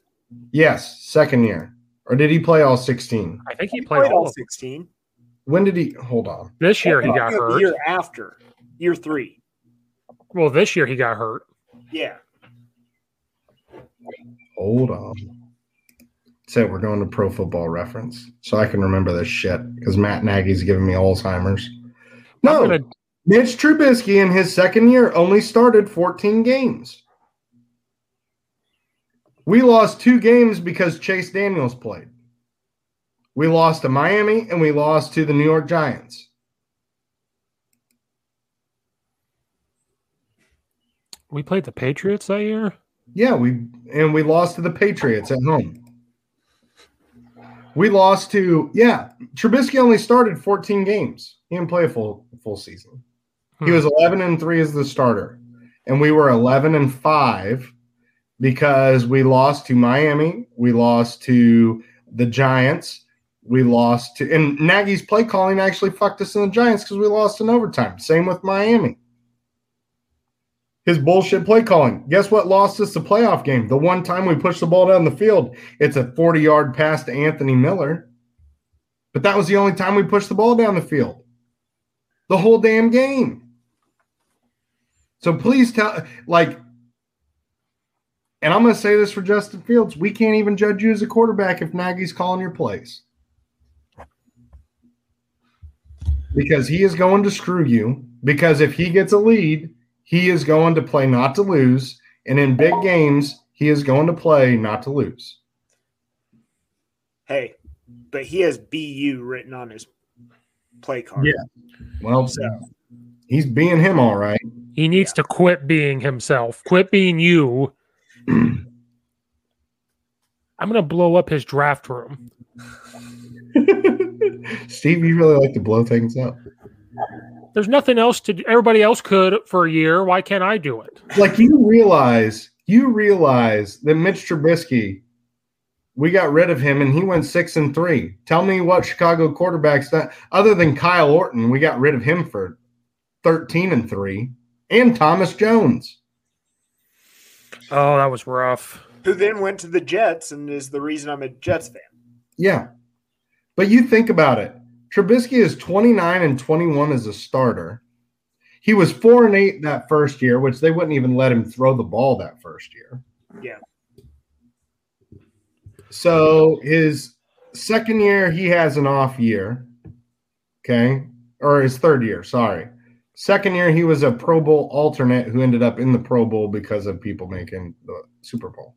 Yes, second year. Or did he play all 16? I think he, He played, played all all of them. sixteen. When did he? Hold on. This year he got hurt. year after, year three. Well, this year he got hurt. Yeah, Hold on. So we're going to pro football reference so I can remember this shit because Matt Nagy's giving me Alzheimer's. No, I'm gonna Mitch Trubisky in his second year only started 14 games. We lost two games because Chase Daniels played. We lost to Miami and we lost to the New York Giants. we played the Patriots that year. Yeah, we and we lost to the Patriots at home. We lost to yeah. Trubisky only started 14 games. He didn't play a full full season. He was 11 and three as the starter, and we were 11 and five because we lost to Miami, we lost to the Giants, we lost to and Nagy's play calling actually fucked us in the Giants because we lost in overtime. Same with Miami. His bullshit play calling. Guess what lost us the playoff game? The one time we pushed the ball down the field, it's a 40 yard pass to Anthony Miller. But that was the only time we pushed the ball down the field. The whole damn game. So please tell, like, and I'm going to say this for Justin Fields we can't even judge you as a quarterback if Nagy's calling your plays. Because he is going to screw you. Because if he gets a lead, he is going to play not to lose. And in big games, he is going to play not to lose. Hey, but he has BU written on his play card. Yeah. Well, so. he's being him all right. He needs yeah. to quit being himself. Quit being you. I'm going to blow up his draft room. Steve, you really like to blow things up. There's nothing else to do. Everybody else could for a year. Why can't I do it? Like you realize, you realize that Mitch Trubisky, we got rid of him and he went six and three. Tell me what Chicago quarterbacks that other than Kyle Orton, we got rid of him for 13 and three, and Thomas Jones. Oh, that was rough. Who then went to the Jets and is the reason I'm a Jets fan. Yeah. But you think about it. Trubisky is 29 and 21 as a starter. He was four and eight that first year, which they wouldn't even let him throw the ball that first year. Yeah. So his second year, he has an off year. Okay. Or his third year, sorry. Second year, he was a Pro Bowl alternate who ended up in the Pro Bowl because of people making the Super Bowl.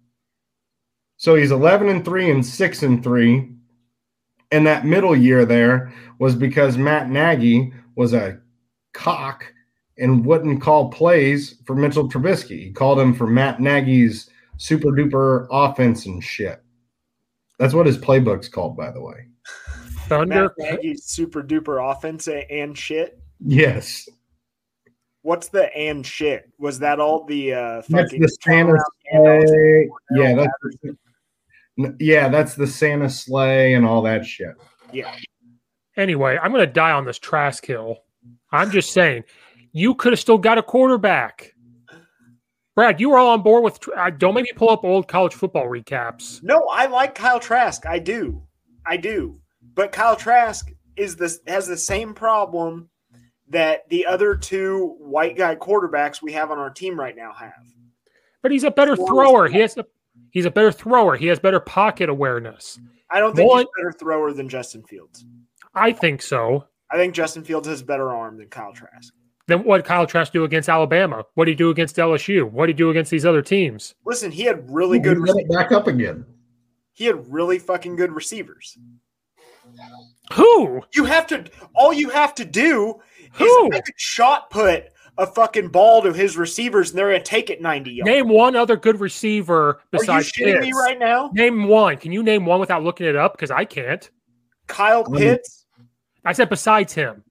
So he's 11 and 3 and 6 and 3 and that middle year there was because Matt Nagy was a cock and wouldn't call plays for Mitchell Trubisky. He called him for Matt Nagy's super duper offense and shit. That's what his playbook's called, by the way. Thunder Matt Nagy's super duper offense and shit. Yes. What's the and shit? Was that all the uh that's the Santa slay? Yeah, that's yeah, that's the Santa sleigh and all that shit. Yeah. Anyway, I'm going to die on this Trask hill. I'm just saying, you could have still got a quarterback. Brad, you were all on board with. Uh, don't make me pull up old college football recaps. No, I like Kyle Trask. I do, I do. But Kyle Trask is this has the same problem that the other two white guy quarterbacks we have on our team right now have. But he's a better thrower. He has a He's a better thrower. He has better pocket awareness. I don't think One, he's a better thrower than Justin Fields. I think so. I think Justin Fields has better arm than Kyle Trask. Then what did Kyle Trask do against Alabama? What did he do against LSU? What did he do against these other teams? Listen, he had really good. back up again. He had really fucking good receivers. Who? You have to. All you have to do Who? is shot put a fucking ball to his receivers and they're going to take it 90 yards. Name one other good receiver besides Are you shitting Pitts. me right now? Name one. Can you name one without looking it up? Because I can't. Kyle Pitts. I said besides him.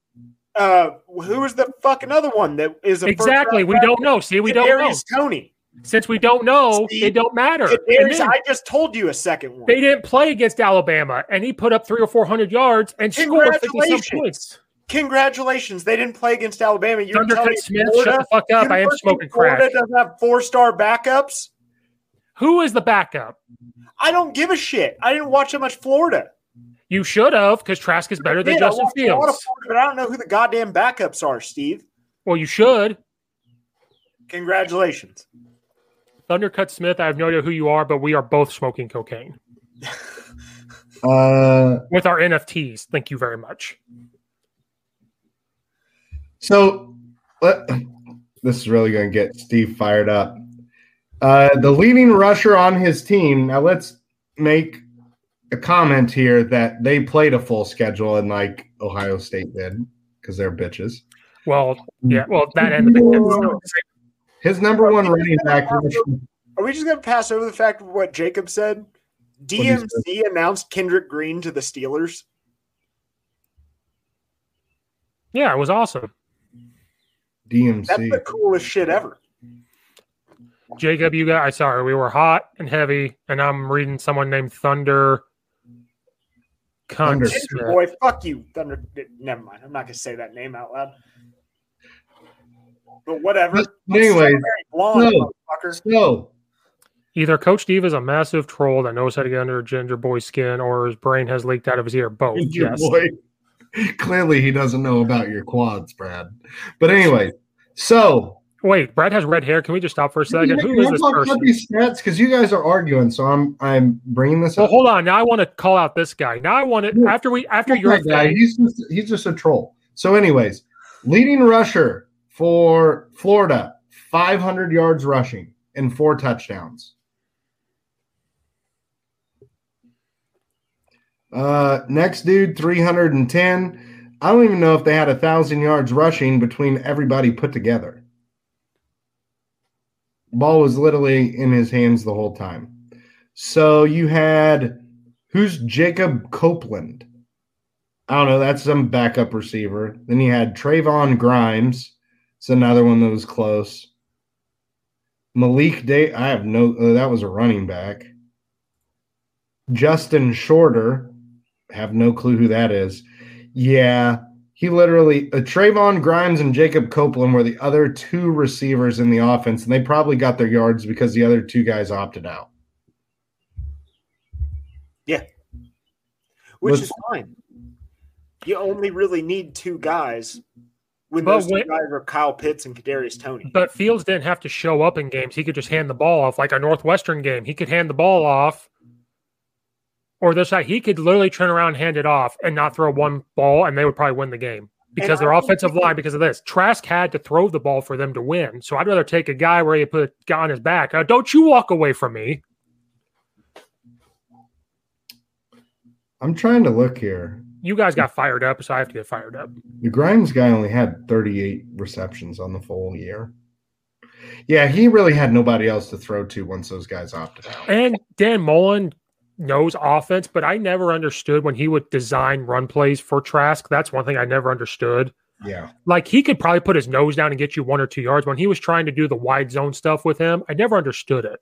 Uh, who is the fucking other one that is exactly? We don't know. See, we don't know. Tony. Since we don't know, it don't matter. Then, I just told you a second one. They didn't play against Alabama, and he put up three or four hundred yards and scored fifty some points. Congratulations. They didn't play against Alabama. You're telling me Smith, Florida, shut the fuck up. I am smoking Florida crack. doesn't have four star backups. Who is the backup? I don't give a shit. I didn't watch that much Florida. You should have, because Trask is better than Justin Fields. Florida, but I don't know who the goddamn backups are, Steve. Well, you should. Congratulations. Thundercut Smith, I have no idea who you are, but we are both smoking cocaine. uh, With our NFTs. Thank you very much. So let, this is really going to get Steve fired up. Uh, the leading rusher on his team. Now let's make a comment here that they played a full schedule and like Ohio State did because they're bitches. Well, yeah. Well, that end of it. His number one running back. Are we just going to pass over the fact of what Jacob said? DMC announced Kendrick Green to the Steelers. Yeah, it was awesome. DMC. That's the coolest shit ever. Jacob, you got. I sorry, we were hot and heavy, and I'm reading someone named Thunder. Cunt Smith. Boy, fuck you, Thunder. Never mind. I'm not gonna say that name out loud. But whatever. Anyway, blonde so, motherfucker. Either Coach Steve is a massive troll that knows how to get under a ginger boy's skin, or his brain has leaked out of his ear. Both. Ginger yes. boy. Clearly, he doesn't know about your quads, Brad. But anyway, so Wait, Brad has red hair. Can we just stop for a second? Can Who this person? about these stats because you guys are arguing, so I'm I'm bringing this Well, up. hold on. Now I want to call out this guy. Now I want to after we after your guy. thing- He's just he's just a troll. So, anyways, leading rusher for Florida, 500 yards rushing and four touchdowns. Uh, next dude, 310. I don't even know if they had a thousand yards rushing between everybody put together. Ball was literally in his hands the whole time. So you had who's Jacob Copeland? I don't know. That's some backup receiver. Then you had Trevon Grimes. It's another one that was close. Malik Day. I have no. Uh, that was a running back. Justin Shorter. Have no clue who that is. Yeah, he literally. Uh, Trevon Grimes and Jacob Copeland were the other two receivers in the offense, and they probably got their yards because the other two guys opted out. Yeah. Which Let's- is fine. You only really need two guys when But those two when- guys are Kyle Pitts and Kadarius Toney. But Fields didn't have to show up in games. He could just hand the ball off, like a Northwestern game. He could hand the ball off, or this side, he could literally turn around, and hand it off, and not throw one ball, and they would probably win the game because And their I- offensive line. Because of this, Trask had to throw the ball for them to win. So I'd rather take a guy where you put a guy on his back. Uh, don't you walk away from me? I'm trying to look here. You guys got fired up, so I have to get fired up. The Grimes guy only had 38 receptions on the full year. Yeah, he really had nobody else to throw to once those guys opted out. And Dan Mullen knows offense, but I never understood when he would design run plays for Trask. That's one thing I never understood. Yeah. Like he could probably put his nose down and get you one or two yards. When he was trying to do the wide zone stuff with him, I never understood it.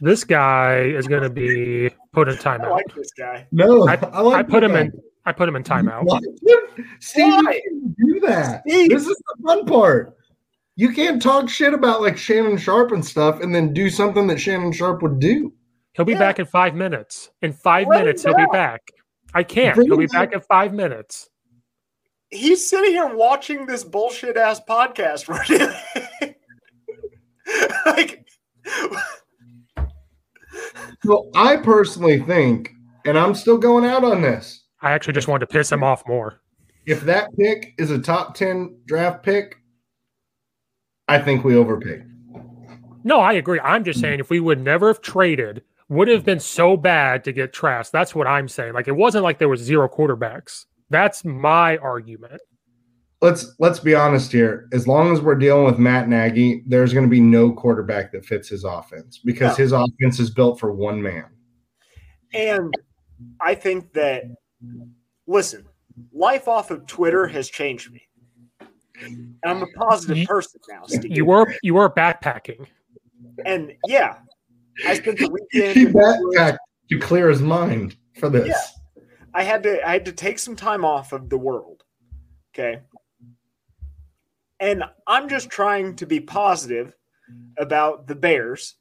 This guy is going to be put in I timeout. like this guy. No, I, I like I put him that. in. I put him in timeout. What? Steve, you do that. This is the fun part. You can't talk shit about like Shannon Sharpe and stuff and then do something that Shannon Sharpe would do. He'll be back in five minutes. In five Let minutes, he'll be back. back. I can't. Bring He'll be back in five minutes. He's sitting here watching this bullshit ass podcast we're doing. like, Well, I personally think, and I'm still going out on this, I actually just wanted to piss him off more. if that pick is a top 10 draft pick, I think we overpaid. No, I agree. I'm just saying if we would never have traded, would have been so bad to get Trask. That's what I'm saying. Like it wasn't like there was zero quarterbacks. That's my argument. Let's let's be honest here. As long as we're dealing with Matt Nagy, there's going to be no quarterback that fits his offense because No. his offense is built for one man. and I think that, listen, life off of Twitter has changed me. And I'm a positive person now, Steve. You were you were backpacking. And yeah, I spent the weekend. He backpacked to clear his mind for this. Yeah. I had to I had to take some time off of the world. Okay. And I'm just trying to be positive about the Bears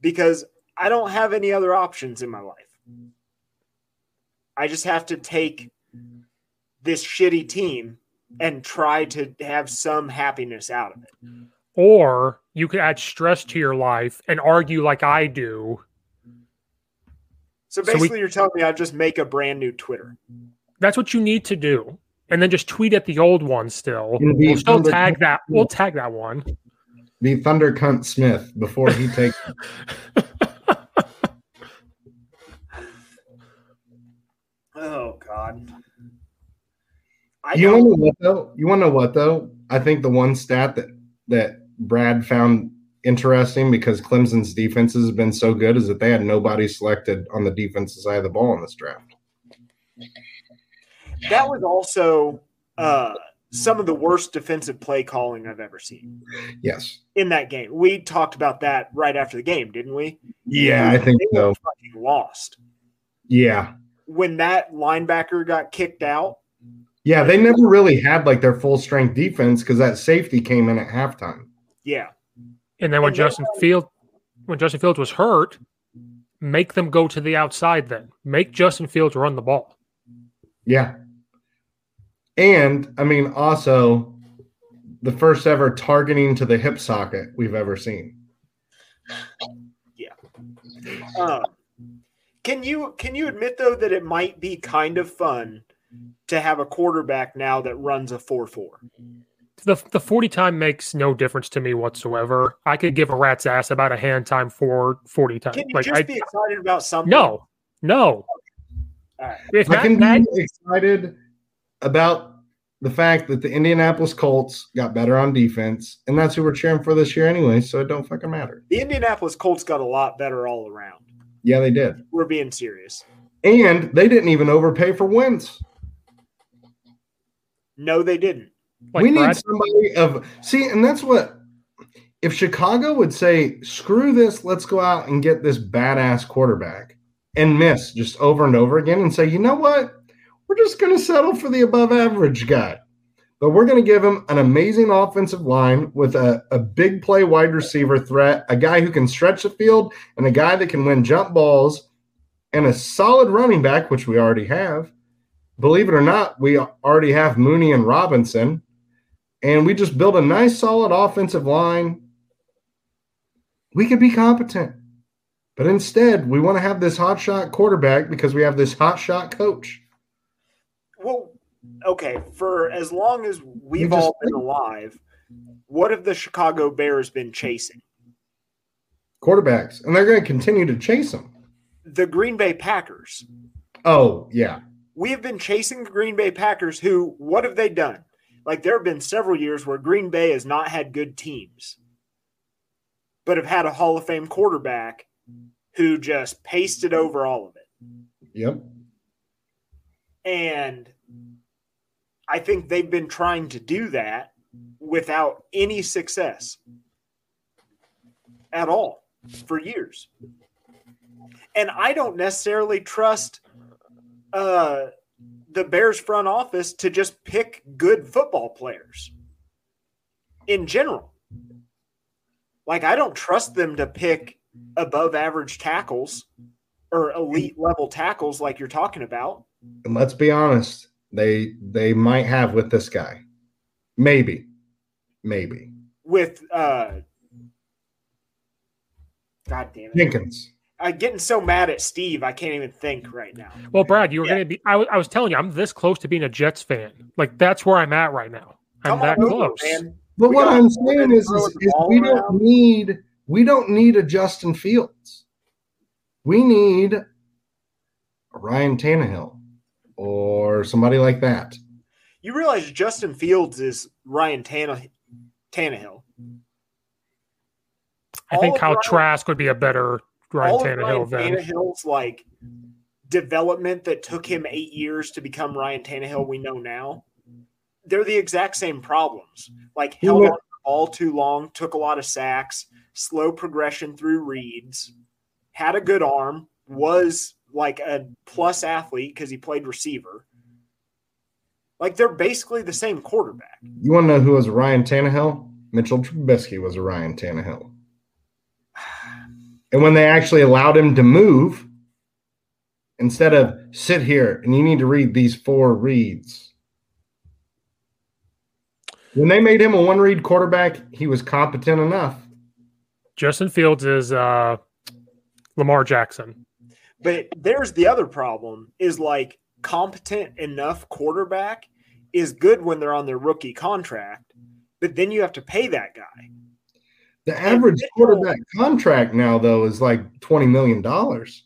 because I don't have any other options in my life. I just have to take this shitty team and try to have some happiness out of it. Or you could add stress to your life and argue like I do. So So basically, we- you're telling me I just make a brand new Twitter. That's what you need to do. And then just tweet at the old one still. And We'll still Thunder- tag that. We'll tag that one. The Thunder Cunt Smith before he takes. Oh God. I you want to know what though? You want to know what though? I think the one stat that that Brad found interesting because Clemson's defense has been so good is that they had nobody selected on the defensive side of the ball in this draft. That was also uh, some of the worst defensive play calling I've ever seen Yes. in that game. We talked about that right after the game, didn't we? Yeah, I think They so. were fucking lost Yeah. when that linebacker got kicked out. Yeah, they never really had like their full strength defense because that safety came in at halftime. Yeah, And then when And then- Justin Field when Justin Fields was hurt, make them go to the outside then. Make Justin Fields run the ball. Yeah. And I mean, also the first ever targeting to the hip socket we've ever seen. Yeah. Um, can you can you admit though that it might be kind of fun to have a quarterback now that runs a four four? The the 40 time makes no difference to me whatsoever. I could give a rat's ass about a hand time for 40 time. Can you Like just I be excited about something? no. No. All right. If I Matt, can Matt, be excited about the fact that the Indianapolis Colts got better on defense, and that's who we're cheering for this year anyway, so it don't fucking matter. The Indianapolis Colts got a lot better all around. Yeah, they did. We're being serious. And they didn't even overpay for wins. No, they didn't. like we need somebody of see, and that's what if Chicago would say, screw this, let's go out and get this badass quarterback and miss just over and over again and say, you know what? Just going to settle for the above average guy. But we're going to give him an amazing offensive line with a, a big play wide receiver threat, a guy who can stretch the field, and a guy that can win jump balls, and a solid running back, which we already have. Believe it or not, we already have Mooney and Robinson and we just build a nice solid offensive line, we could be competent. But instead, we want to have this hotshot quarterback because we have this hotshot coach. Well, okay, for as long as we've all been alive, what have the Chicago Bears been chasing? Quarterbacks, and they're going to continue to chase them. The Green Bay Packers. Oh, yeah. We have been chasing the Green Bay Packers, who, what have they done? Like, there have been several years where Green Bay has not had good teams, but have had a Hall of Fame quarterback who just pasted over all of it. Yep. And I think they've been trying to do that without any success at all for years. And I don't necessarily trust uh, the Bears front office to just pick good football players in general. Like, I don't trust them to pick above average tackles or elite level tackles like you're talking about. And let's be honest, they they might have with this guy. Maybe. Maybe. with uh God damn it. Jenkins. I'm getting so mad at Steve, I can't even think right now. Well, Brad, you were going to be. I was- I was telling you, I'm this close to being a Jets fan. Like that's where I'm at right now. I'm Come that on close. man. But We what I'm saying is, is, is ball we don't need we don't need a Justin Fields. We need a Ryan Tannehill or somebody like that. You realize Justin Fields is Ryan Tanne- Tannehill. I think All of Kyle Ryan- Trask would be a better Ryan all of Tannehill Ryan than. Tannehill's like development that took him eight years to become Ryan Tannehill we know now. They're the exact same problems. Like held went- on to the ball too long, took a lot of sacks, slow progression through reads, had a good arm, was like a plus athlete because he played receiver. Like they're basically the same quarterback. You want to know who was Ryan Tannehill? Mitchell Trubisky was a Ryan Tannehill. And when they actually allowed him to move, instead of sit here and you need to read these four reads. When they made him a one read quarterback, he was competent enough. Justin Fields is uh, Lamar Jackson. But there's the other problem is like competent enough quarterback is good when they're on their rookie contract, but then you have to pay that guy. The average quarterback contract now, though, is like twenty million dollars.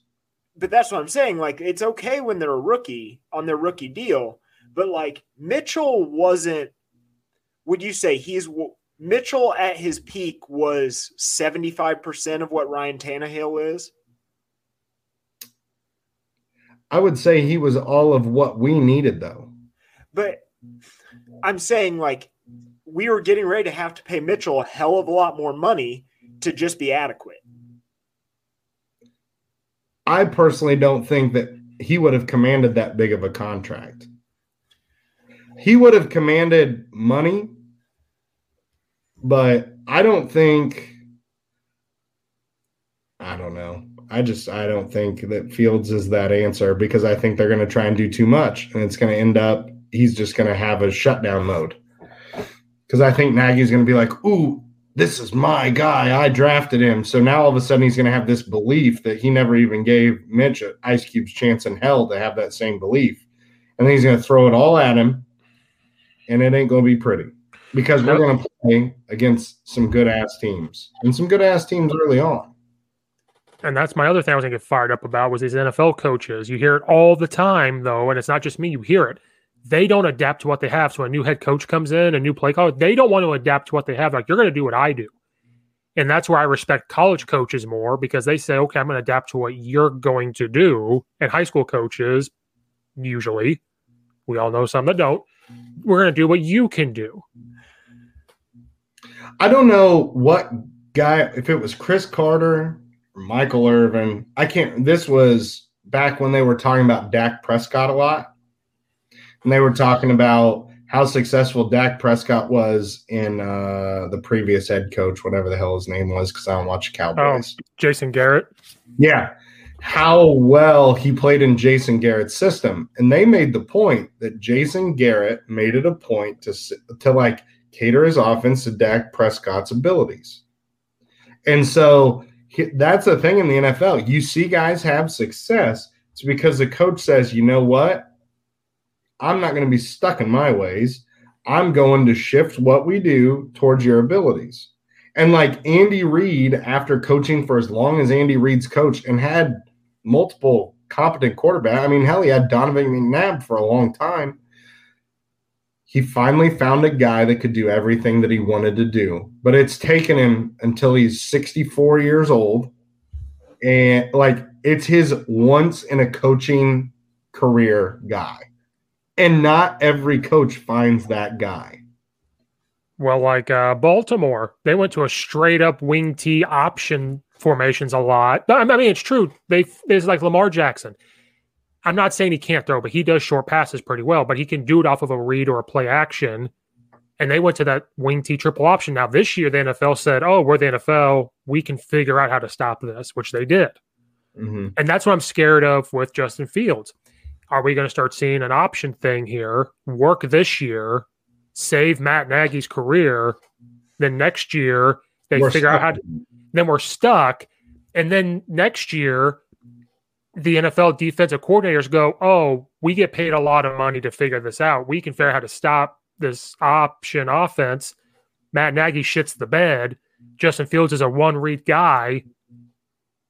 But that's what I'm saying. Like, it's okay when they're a rookie on their rookie deal, but like Mitchell wasn't. Would you say he's Mitchell at his peak was 75% of what Ryan Tannehill is? I would say he was all of what we needed, though. But I'm saying, like, we were getting ready to have to pay Mitchell a hell of a lot more money to just be adequate. I personally don't think that he would have commanded that big of a contract. He would have commanded money, but I don't think. I don't know. I just I don't think that Fields is that answer because I think they're going to try and do too much, and it's going to end up he's just going to have a shutdown mode. Because I think Nagy's going to be like, "Ooh, this is my guy. I drafted him." So now all of a sudden he's going to have this belief that he never even gave Mitch Ice Cube's chance in hell to have that same belief, and then he's going to throw it all at him, and it ain't going to be pretty because we're going to play against some good ass teams and some good ass teams early on and that's my other thing I was to get fired up about was these NFL coaches. You hear it all the time, though, and it's not just me. You hear it. They don't adapt to what they have. So a new head coach comes in, a new play call. They don't want to adapt to what they have. Like you're to do what I do, and that's where I respect college coaches more because they say, "Okay, I'm to adapt to what you're going to do." And high school coaches, usually, we all know some that don't. We're to do what you can do. I don't know what guy. If it was Cris Carter Michael Irvin. I can't. This was back when they were talking about Dak Prescott a lot, and they were talking about how successful Dak Prescott was in uh, the previous head coach, whatever the hell his name was, because I don't watch Cowboys. Oh, Jason Garrett. Yeah, how well he played in Jason Garrett's system, and they made the point that Jason Garrett made it a point to to like cater his offense to Dak Prescott's abilities, and so that's the thing in the NFL. You see guys have success. It's because the coach says, you know what? I'm not going to be stuck in my ways. I'm going to shift what we do towards your abilities. And like Andy Reid, after coaching for as long as Andy Reid's coached and had multiple competent quarterback, I mean, hell, he had Donovan McNabb for a long time he finally found a guy that could do everything that he wanted to do. But it's taken him until he's 64 years old. And like it's his once in a coaching career guy. And not every coach finds that guy. Well, like uh, Baltimore, they went to a straight up wing T option formations a lot. I mean, it's true. They it's like Lamar Jackson. I'm not saying he can't throw, but he does short passes pretty well, but he can do it off of a read or a play action. And they went to that wing T triple option. Now, this year, the NFL said, oh, we're the NFL. We can figure out how to stop this, which they did. Mm-hmm. And that's what I'm scared of with Justin Fields. Are we going to start seeing an option thing here work this year, save Matt Nagy's career? Then next year, they we're figure stuck. out how to, then we're stuck. And then next year, the NFL defensive coordinators go, oh, we get paid a lot of money to figure this out. We can figure out how to stop this option offense. Matt Nagy shits the bed. Justin Fields is a one read guy.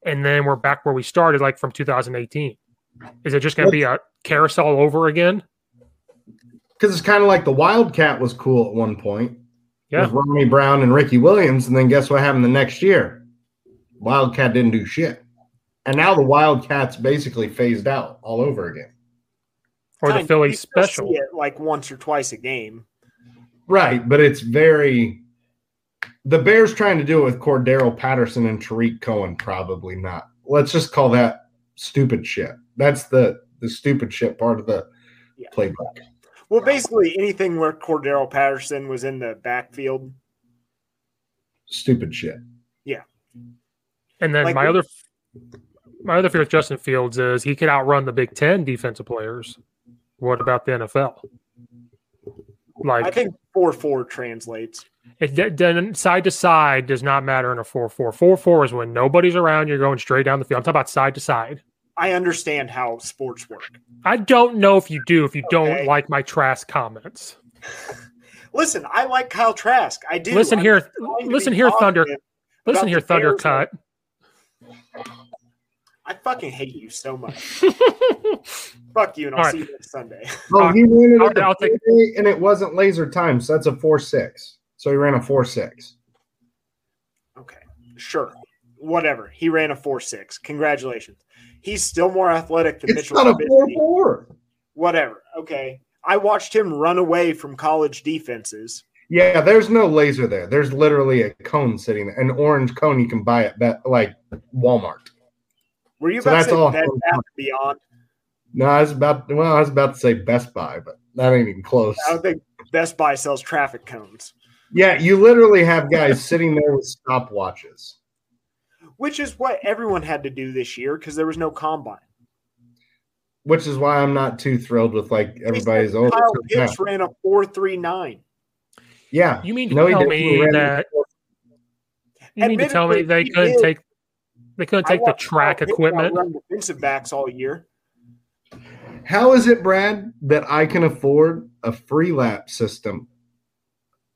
And then we're back where we started, like from 2018. Is it just going to be a carousel over again? Because it's kind of like the Wildcat was cool at one point. Yeah. With Ronnie Brown and Ricky Williams. And then guess what happened the next year? Wildcat didn't do shit. And now the Wildcats basically phased out all over again. Or the Philly special. like once or twice a game. Right, but it's very The Bears trying to do it with Cordarrelle Patterson and Tarik Cohen, probably not. Let's just call that stupid shit. That's the the stupid shit part of the playbook. Well, basically anything where Cordarrelle Patterson was in the backfield. Stupid shit. Yeah. And then Like my we- other my other fear with Justin Fields is he could outrun the Big Ten defensive players. What about the NFL? Like I think four four translates. It then side to side does not matter in a 4 4. 4 4 is when nobody's around, you're going straight down the field. I'm talking about side to side. I understand how sports work. I don't know if you do, if you don't like my Trask comments. Listen, I like Kyle Trask. I do. Listen I'm here, just trying to listen here, Thunder. Listen here, Thunder. Cut. I fucking hate you so much. Fuck you, and I'll All right. see you next Sunday. Oh, he ran it I'll- at the I'll take- play, and it wasn't laser time, so that's a four six. So he ran a four six. Okay, Sure, whatever. He ran a four six. Congratulations. He's still more athletic than It's Mitchell not a four four. Whatever. Okay. I watched him run away from college defenses. Yeah, there's no laser there. There's literally a cone sitting there, an orange cone you can buy at like Walmart. Were you So about that's to say all Bed Bath Beyond? No, I was about well, I was about to say Best Buy, but that ain't even close. I don't think Best Buy sells traffic cones, Yeah, you literally have guys sitting there with stopwatches. which is what everyone had to do this year because there was no combine. Which is why I'm not too thrilled with like everybody's old. Kyle yeah. Pitts ran a four three nine. yeah. You mean to No, he tell. He me that you mean to tell me they couldn't take they couldn't I take the track Kyle equipment? outrun defensive backs all year. How is it, Brad, that I can afford a free lap system,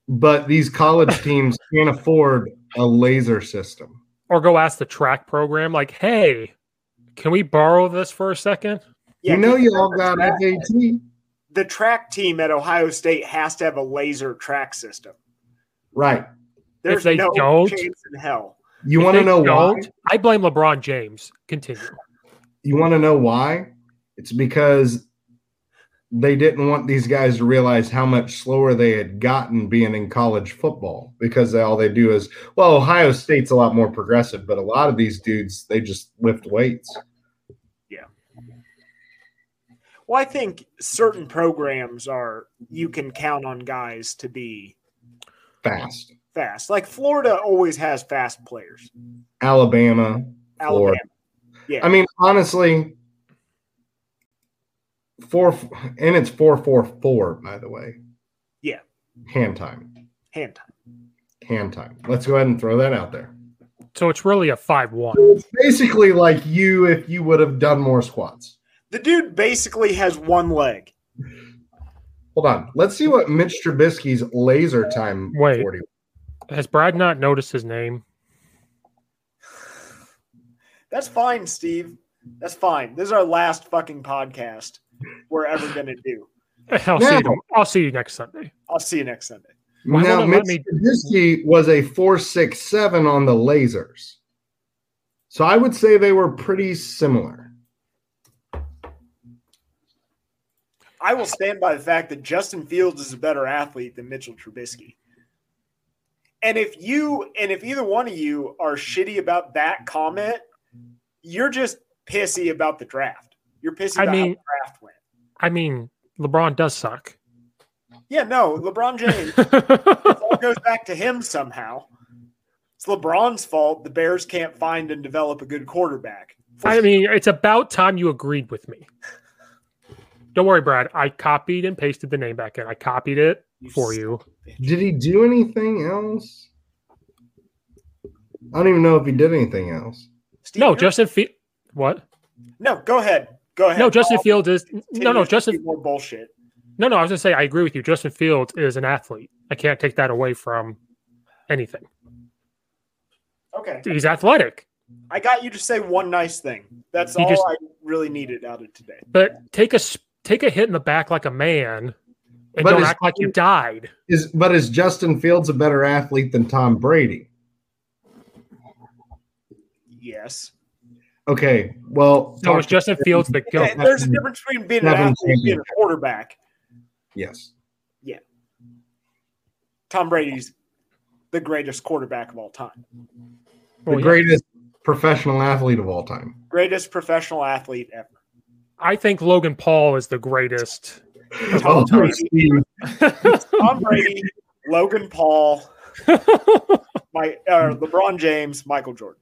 but these college teams can't afford a laser system? Or go ask the track program, like, hey, can we borrow this for a second? you know, you all got track- FAT, The track team at Ohio State has to have a laser track system. right? There's they no don't- chance in hell. You want to know why? I blame LeBron James. Continue. You want to know why? It's because they didn't want these guys to realize how much slower they had gotten being in college football because they, all they do is, well, Ohio State's a lot more progressive, but a lot of these dudes, they just lift weights. Yeah well, I think certain programs are you can count on guys to be Fast. Fast. Like Florida always has fast players. Alabama, Alabama. Florida. Yeah. I mean, honestly, four and it's four four four. By the way, Yeah. hand time, Hand time. hand time. Let's go ahead and throw that out there. So it's really a 5 1. It's basically like you if you would have done more squats. The dude basically has one leg. Hold on, let's see what Mitch Trubisky's laser time. Wait. 40. Has Brad not noticed his name? That's fine, Steve. That's fine. This is our last fucking podcast we're ever gonna do. I'll, see you, I'll see you next Sunday. I'll see you next Sunday. Why now, won't it me- Trubisky was a four six seven on the lasers, so I would say they were pretty similar. I will stand by the fact that Justin Fields is a better athlete than Mitchell Trubisky. And if you and if either one of you are shitty about that comment, you're just pissy about the draft. You're pissy I about mean- how the draft went. I mean, LeBron does suck. Yeah, no, LeBron James. it all goes back to him somehow. It's LeBron's fault the Bears can't find and develop a good quarterback. I mean, it's about time you agreed with me. Don't worry, Brad. I copied and pasted the name back in. I copied it for you. Did he do anything else? I don't even know if he did anything else. no, Justin Field. What? No, go ahead. Go ahead. No, Justin I'll Fields is no, no. Justin. speak more bullshit. No, no. I was gonna say I agree with you. Justin Fields is an athlete. I can't take that away from anything. Okay. He's athletic, I got you to say one nice thing. That's He all just- I really needed out of today. but take a s- take a hit in the back like a man, and But don't is- act like you died. Is but is Justin Fields a better athlete than Tom Brady? Yes. Okay, well, No, it's Justin Fields the Yeah, go. there's a difference between being an Seven athlete and being a quarterback. Yes. Yeah. Tom Brady's the greatest quarterback of all time, The Well, yeah. greatest professional athlete of all time. greatest professional athlete ever. I think Logan Paul is the greatest. Of Oh, all Tom Brady, Logan Paul, my uh, LeBron James, Michael Jordan.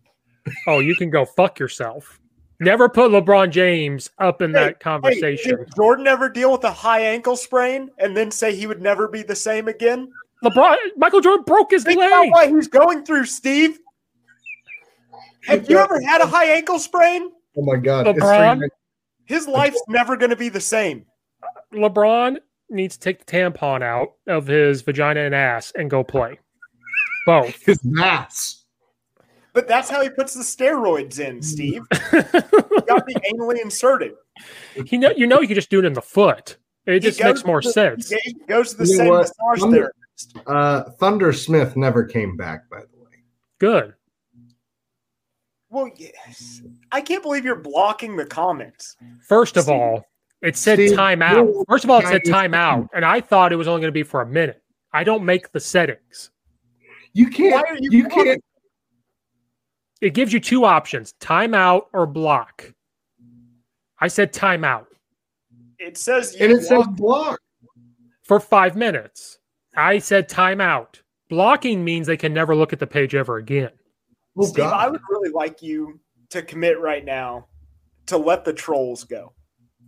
Oh, you can go fuck yourself. Never put LeBron James up in that Hey, conversation. did Jordan ever deal with a high ankle sprain and then say he would never be the same again? LeBron, Michael Jordan broke his Think about leg. what he's going through, Steve. Have you ever had a high ankle sprain? Oh my God. LeBron? His life's never going to be the same. LeBron needs to take the tampon out of his vagina and ass and go play. Both. His ass. But that's how he puts the steroids in, Steve. he got the anally inserted. He know you know you can just do it in the foot. It He just makes more the- sense. He goes to the You same what? massage I'm- therapist. Uh, Thunder Smith never came back, by the way. Good. Well, yes. I can't believe you're blocking the comments. First of Steve- all, it said Steve, timeout. First of all, it said timeout, and I thought it was only going to be for a minute. I don't make the settings. You can't. Why are you You, can't. It gives you two options: timeout or block. I said timeout It says you And it says block. for five minutes. I said timeout. Blocking means they can never look at the page ever again. Oh Steve, I would really like you to commit right now to let the trolls go.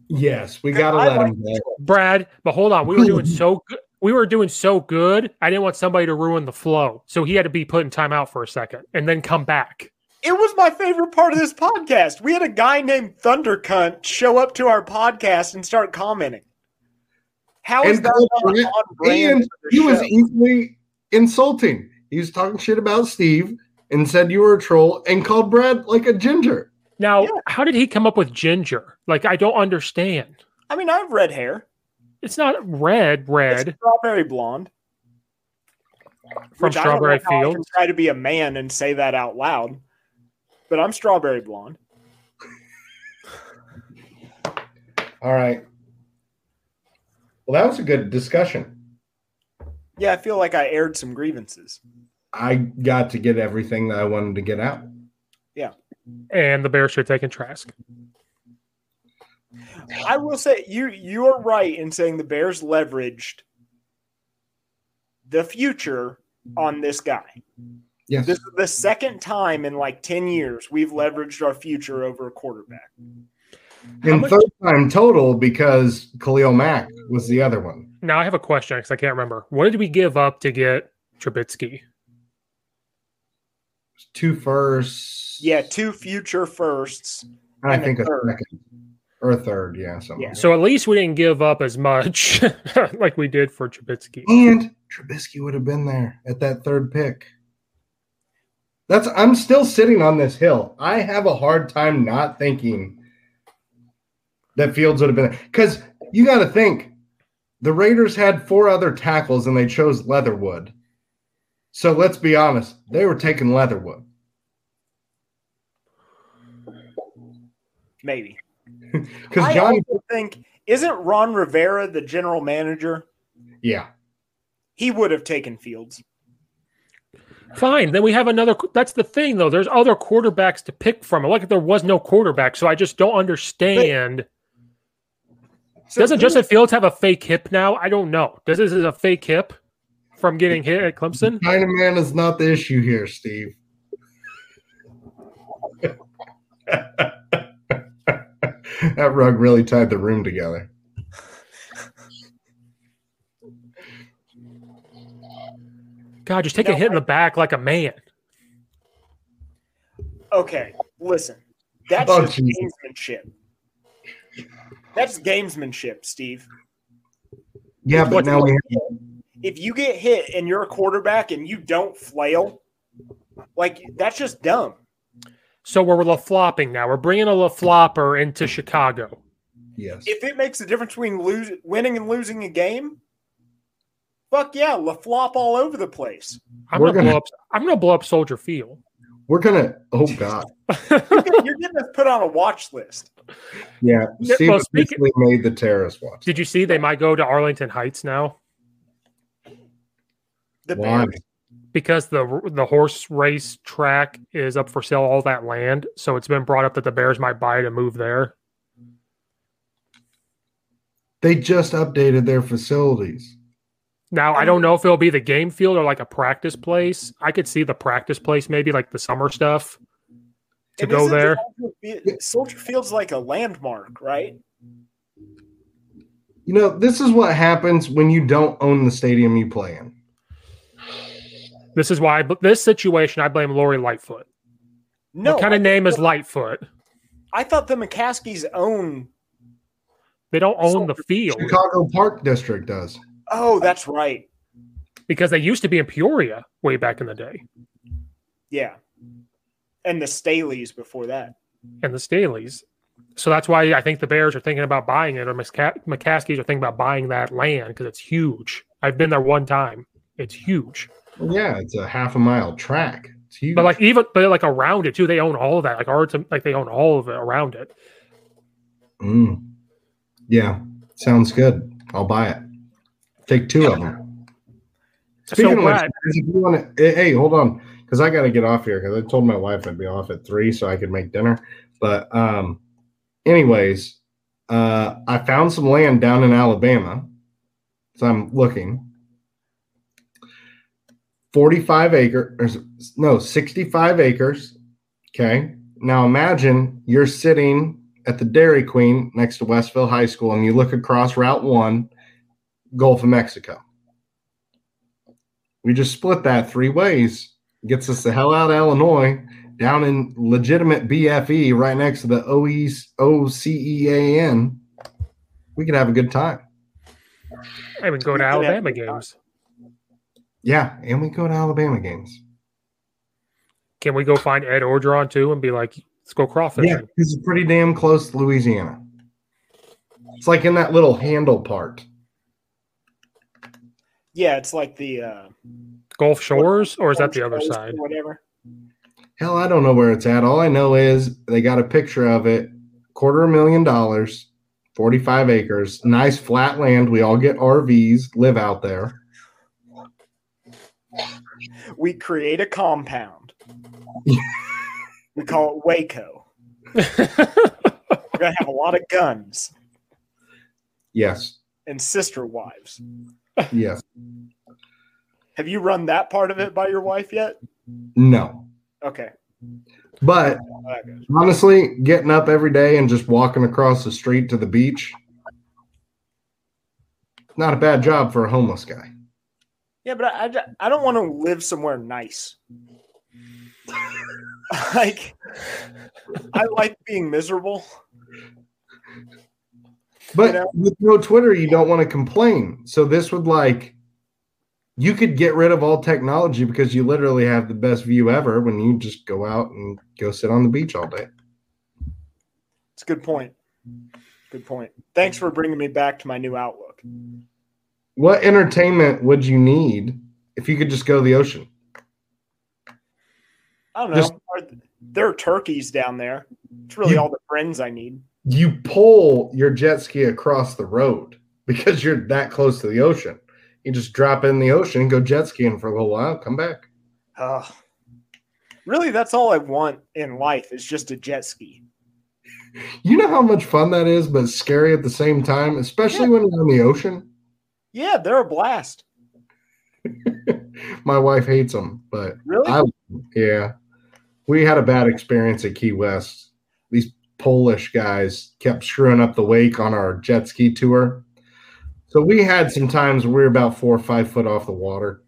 Yes, we gotta I let like him go. Brad, but hold on, we were doing so good. We were doing so good. I didn't want somebody to ruin the flow, so he had to be put in timeout for a second and then come back. It was my favorite part of this podcast. We had a guy named Thunder Cunt show up to our podcast and start commenting. How is And, that called not Brad- on brand and for the he was show? easily insulting. He was talking shit about Steve and said you were a troll and called Brad like a ginger. Now, Yeah. how did he come up with ginger? Like, I don't understand. I mean, I have red hair. It's not red, It's red strawberry blonde. from which I don't know Strawberry how I can Fields. try to be a man and say that out loud, but I'm strawberry blonde. All right. Well, that was a good discussion. Yeah, I feel like I aired some grievances. I got to get everything that I wanted to get out. Yeah. And the Bears should take in Trask. I will say you you are right in saying the Bears leveraged the future on this guy. Yes. This is the second time in like 10 years we've leveraged our future over a quarterback. and much- third time total because Khalil Mack was the other one. Now I have a question because I can't remember. What did we give up to get Trubisky? Two firsts. Yeah, two future firsts. And I think a third. second or a third. Yeah. Something. Yeah. like So at least we didn't give up as much like we did for Trubisky. And Trubisky would have been there at that third pick. That's. I'm still sitting on this hill. I have a hard time not thinking that Fields would have been there because you got to think the Raiders had four other tackles and they chose Leatherwood. So let's be honest, they were taking Leatherwood. Maybe. Because I John, also think isn't Ron Rivera the general manager? yeah, He would have taken Fields. Fine. Then we have another. That's the thing, though. There's other quarterbacks to pick from. Like there was no quarterback, so I just don't understand. So Doesn't who- Justin Fields have a fake hip now? I don't know. Does this is a fake hip from getting hit at Clemson? China man is not the issue here, Steve. that rug really tied the room together. God, just take a No, hit in the back like a man. Okay, listen. That's Oh, just Jesus. gamesmanship. That's gamesmanship, Steve. Yeah, but now we have If you get hit and you're a quarterback and you don't flail, like that's just dumb. So we're la flopping now. We're bringing a la flopper into Chicago. yes. If it makes a difference between lose, winning and losing a game, fuck yeah, la flop all over the place. I'm We're gonna, gonna- blow up. I'm gonna blow up Soldier Field. We're gonna. Oh God. You're getting- you're getting us put on a watch list. Yeah. Yeah, Steve well, speaking- made the terrorist watch. Did you see they might go to Arlington Heights now? The Why? Bears. because the the horse race track is up for sale, all that land. So it's been brought up that the Bears might buy it and move there. They just updated their facilities. Now I don't know if it'll be the game field or like a practice place. I could see the practice place, maybe like the summer stuff, to And go there. Soldier Fi- Soldier Field's like a landmark, right? You know, this is what happens when you don't own the stadium you play in. This is why, but this situation, I blame Lori Lightfoot. No, what kind I of name is Lightfoot? I thought the McCaskies own. They don't own the field Chicago Park District does. Oh, that's right. because they used to be in Peoria way back in the day, Yeah, and the Staleys before that. and the Staleys. So that's why I think the Bears are thinking about buying it, or McCa- McCaskies are thinking about buying that land because it's huge. I've been there one time; it's huge. Yeah, it's a half a mile track. It's huge. But like even but like around it too, they own all of that. Like ours, like they own all of it around it. Mm. Yeah, sounds good. I'll buy it. Take two of them. Speaking So, of which, if you want to, hey, hold on, because I got to get off here because I told my wife I'd be off at three so I could make dinner. But, um, anyways, uh, I found some land down in Alabama, so I'm looking. Forty-five acres, no, sixty-five acres. Okay, now imagine you're sitting at the Dairy Queen next to Westville High School, and you look across Route One, Gulf of Mexico. We just split that three ways. Gets us the hell out of Illinois, down in legitimate BFE, right next to the OEs, OCEAN. We could have a good time. I would go to Alabama games. Yeah, and we go to Alabama games. Can we go find Ed Orgeron too and be like, let's go crawfishing? Yeah, because it's pretty damn close to Louisiana. It's like in that little handle part. Yeah, it's like the uh, Gulf Shores, or is that the other Coast side? Whatever. Hell, I don't know where it's at. All I know is they got a picture of it, quarter a million dollars, 45 acres, nice flat land. We all get RVs, live out there. We create a compound. we call it Waco. We're gonna have a lot of guns Yes, and sister wives. yes. Have you run that part of it by your wife yet? No. Okay. But honestly, getting up every day and just walking across the street to the beach, not a bad job for a homeless guy. Yeah, but I, I, I don't want to live somewhere nice. like, I like being miserable. But You know? with no Twitter, you don't want to complain. So this would like you could get rid of all technology because you literally have the best view ever when you just go out and go sit on the beach all day. It's a good point. Good point. Thanks for bringing me back to my new outlook. What entertainment would you need if you could just go to the ocean? I don't know. Just- there are turkeys down there. It's really You- all the friends I need. You pull your jet ski across the road because you're that close to the ocean. You just drop in the ocean and go jet skiing for a little while, come back. Ugh. really, that's all I want in life is just a jet ski. You know how much fun that is, but scary at the same time, especially when you're in the ocean. Yeah, they're a blast. My wife hates them, but Really? I, yeah, we had a bad experience at Key West. These Polish guys kept screwing up the wake on our jet ski tour. So we had some times we were about four or five foot off the water,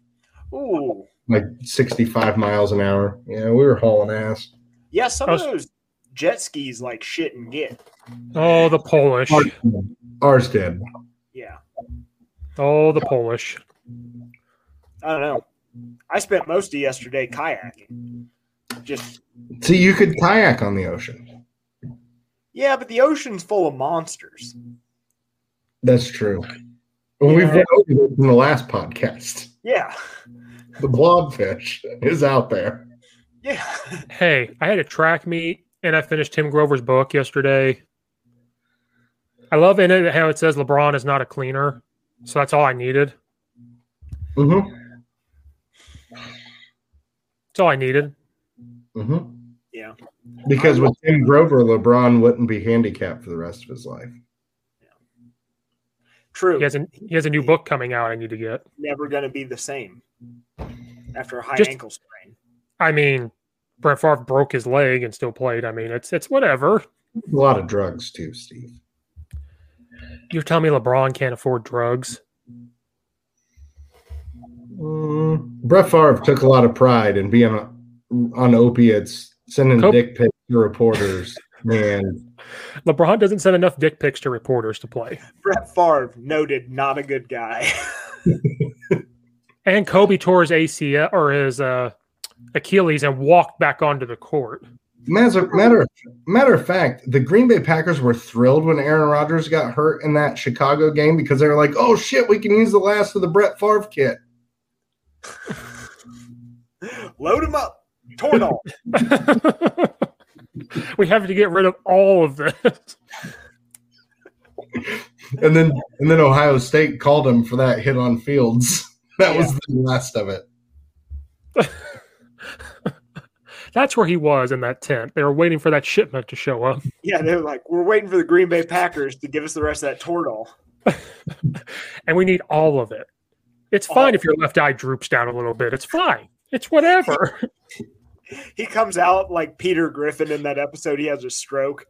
Ooh. like 65 miles an hour. Yeah, we were hauling ass. Yeah, some I of those jet skis like shit and get. Oh, the Polish. Ours, ours did. Yeah. Oh, the Polish. I don't know. I spent most of yesterday kayaking. Just See, you could kayak on the ocean. yeah, but the ocean's full of monsters. That's true. Well, we've went over in the last podcast. Yeah. The blobfish is out there. Yeah. Hey, I had a track meet and I finished Tim Grover's book yesterday. I love in it how it says LeBron is not a cleaner. So that's all I needed. Mm-hmm. That's all I needed. Mm-hmm. Yeah. Because with Tim Grover, LeBron wouldn't be handicapped for the rest of his life. True. He has a he has a new book coming out. I need to get. Never going to be the same after a high Just- ankle sprain. I mean, Brett Favre broke his leg and still played. I mean, it's it's whatever. A lot of drugs too, Steve. You're telling me LeBron can't afford drugs? Mm, Brett Favre took a lot of pride in being on, on opiates, sending Cope- dick pics to reporters. Man, LeBron doesn't send enough dick pics to reporters to play. Brett Favre, noted, not a good guy. And Kobe tore his ACL or his uh, Achilles and walked back onto the court. Matter, matter, matter of fact, the Green Bay Packers were thrilled when Aaron Rodgers got hurt in that Chicago game because they were like, "Oh shit, we can use the last of the Brett Favre kit." Load him up. Torn we have to get rid of all of this. And then, and then Ohio State called him for that hit on Fields. That was the last of it. That's where he was in that tent. They were waiting for that shipment to show up. Yeah, they're like, we're waiting for the Green Bay Packers to give us the rest of that Toradol. and we need all of it. It's fine if your left eye droops down a little bit. It's fine. It's whatever. He comes out like Peter Griffin in that episode. He has a stroke.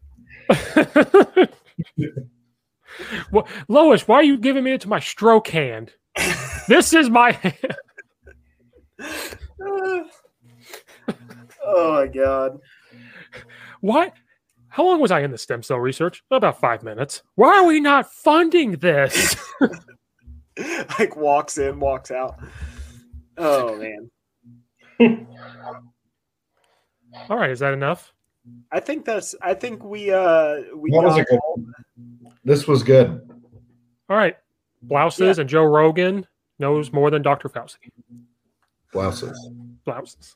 Well, Lois, why are you giving me it to my stroke hand? this is my hand. Oh my god. What? How long was I in the stem cell research? About five minutes. Why are we not funding this? like walks in, walks out. Oh man. All right, is that enough? I think that's I think we uh we That was got a good This was good. All right. Blouses and Joe Rogan knows more than Dr. Fauci. Blouses. Blouses.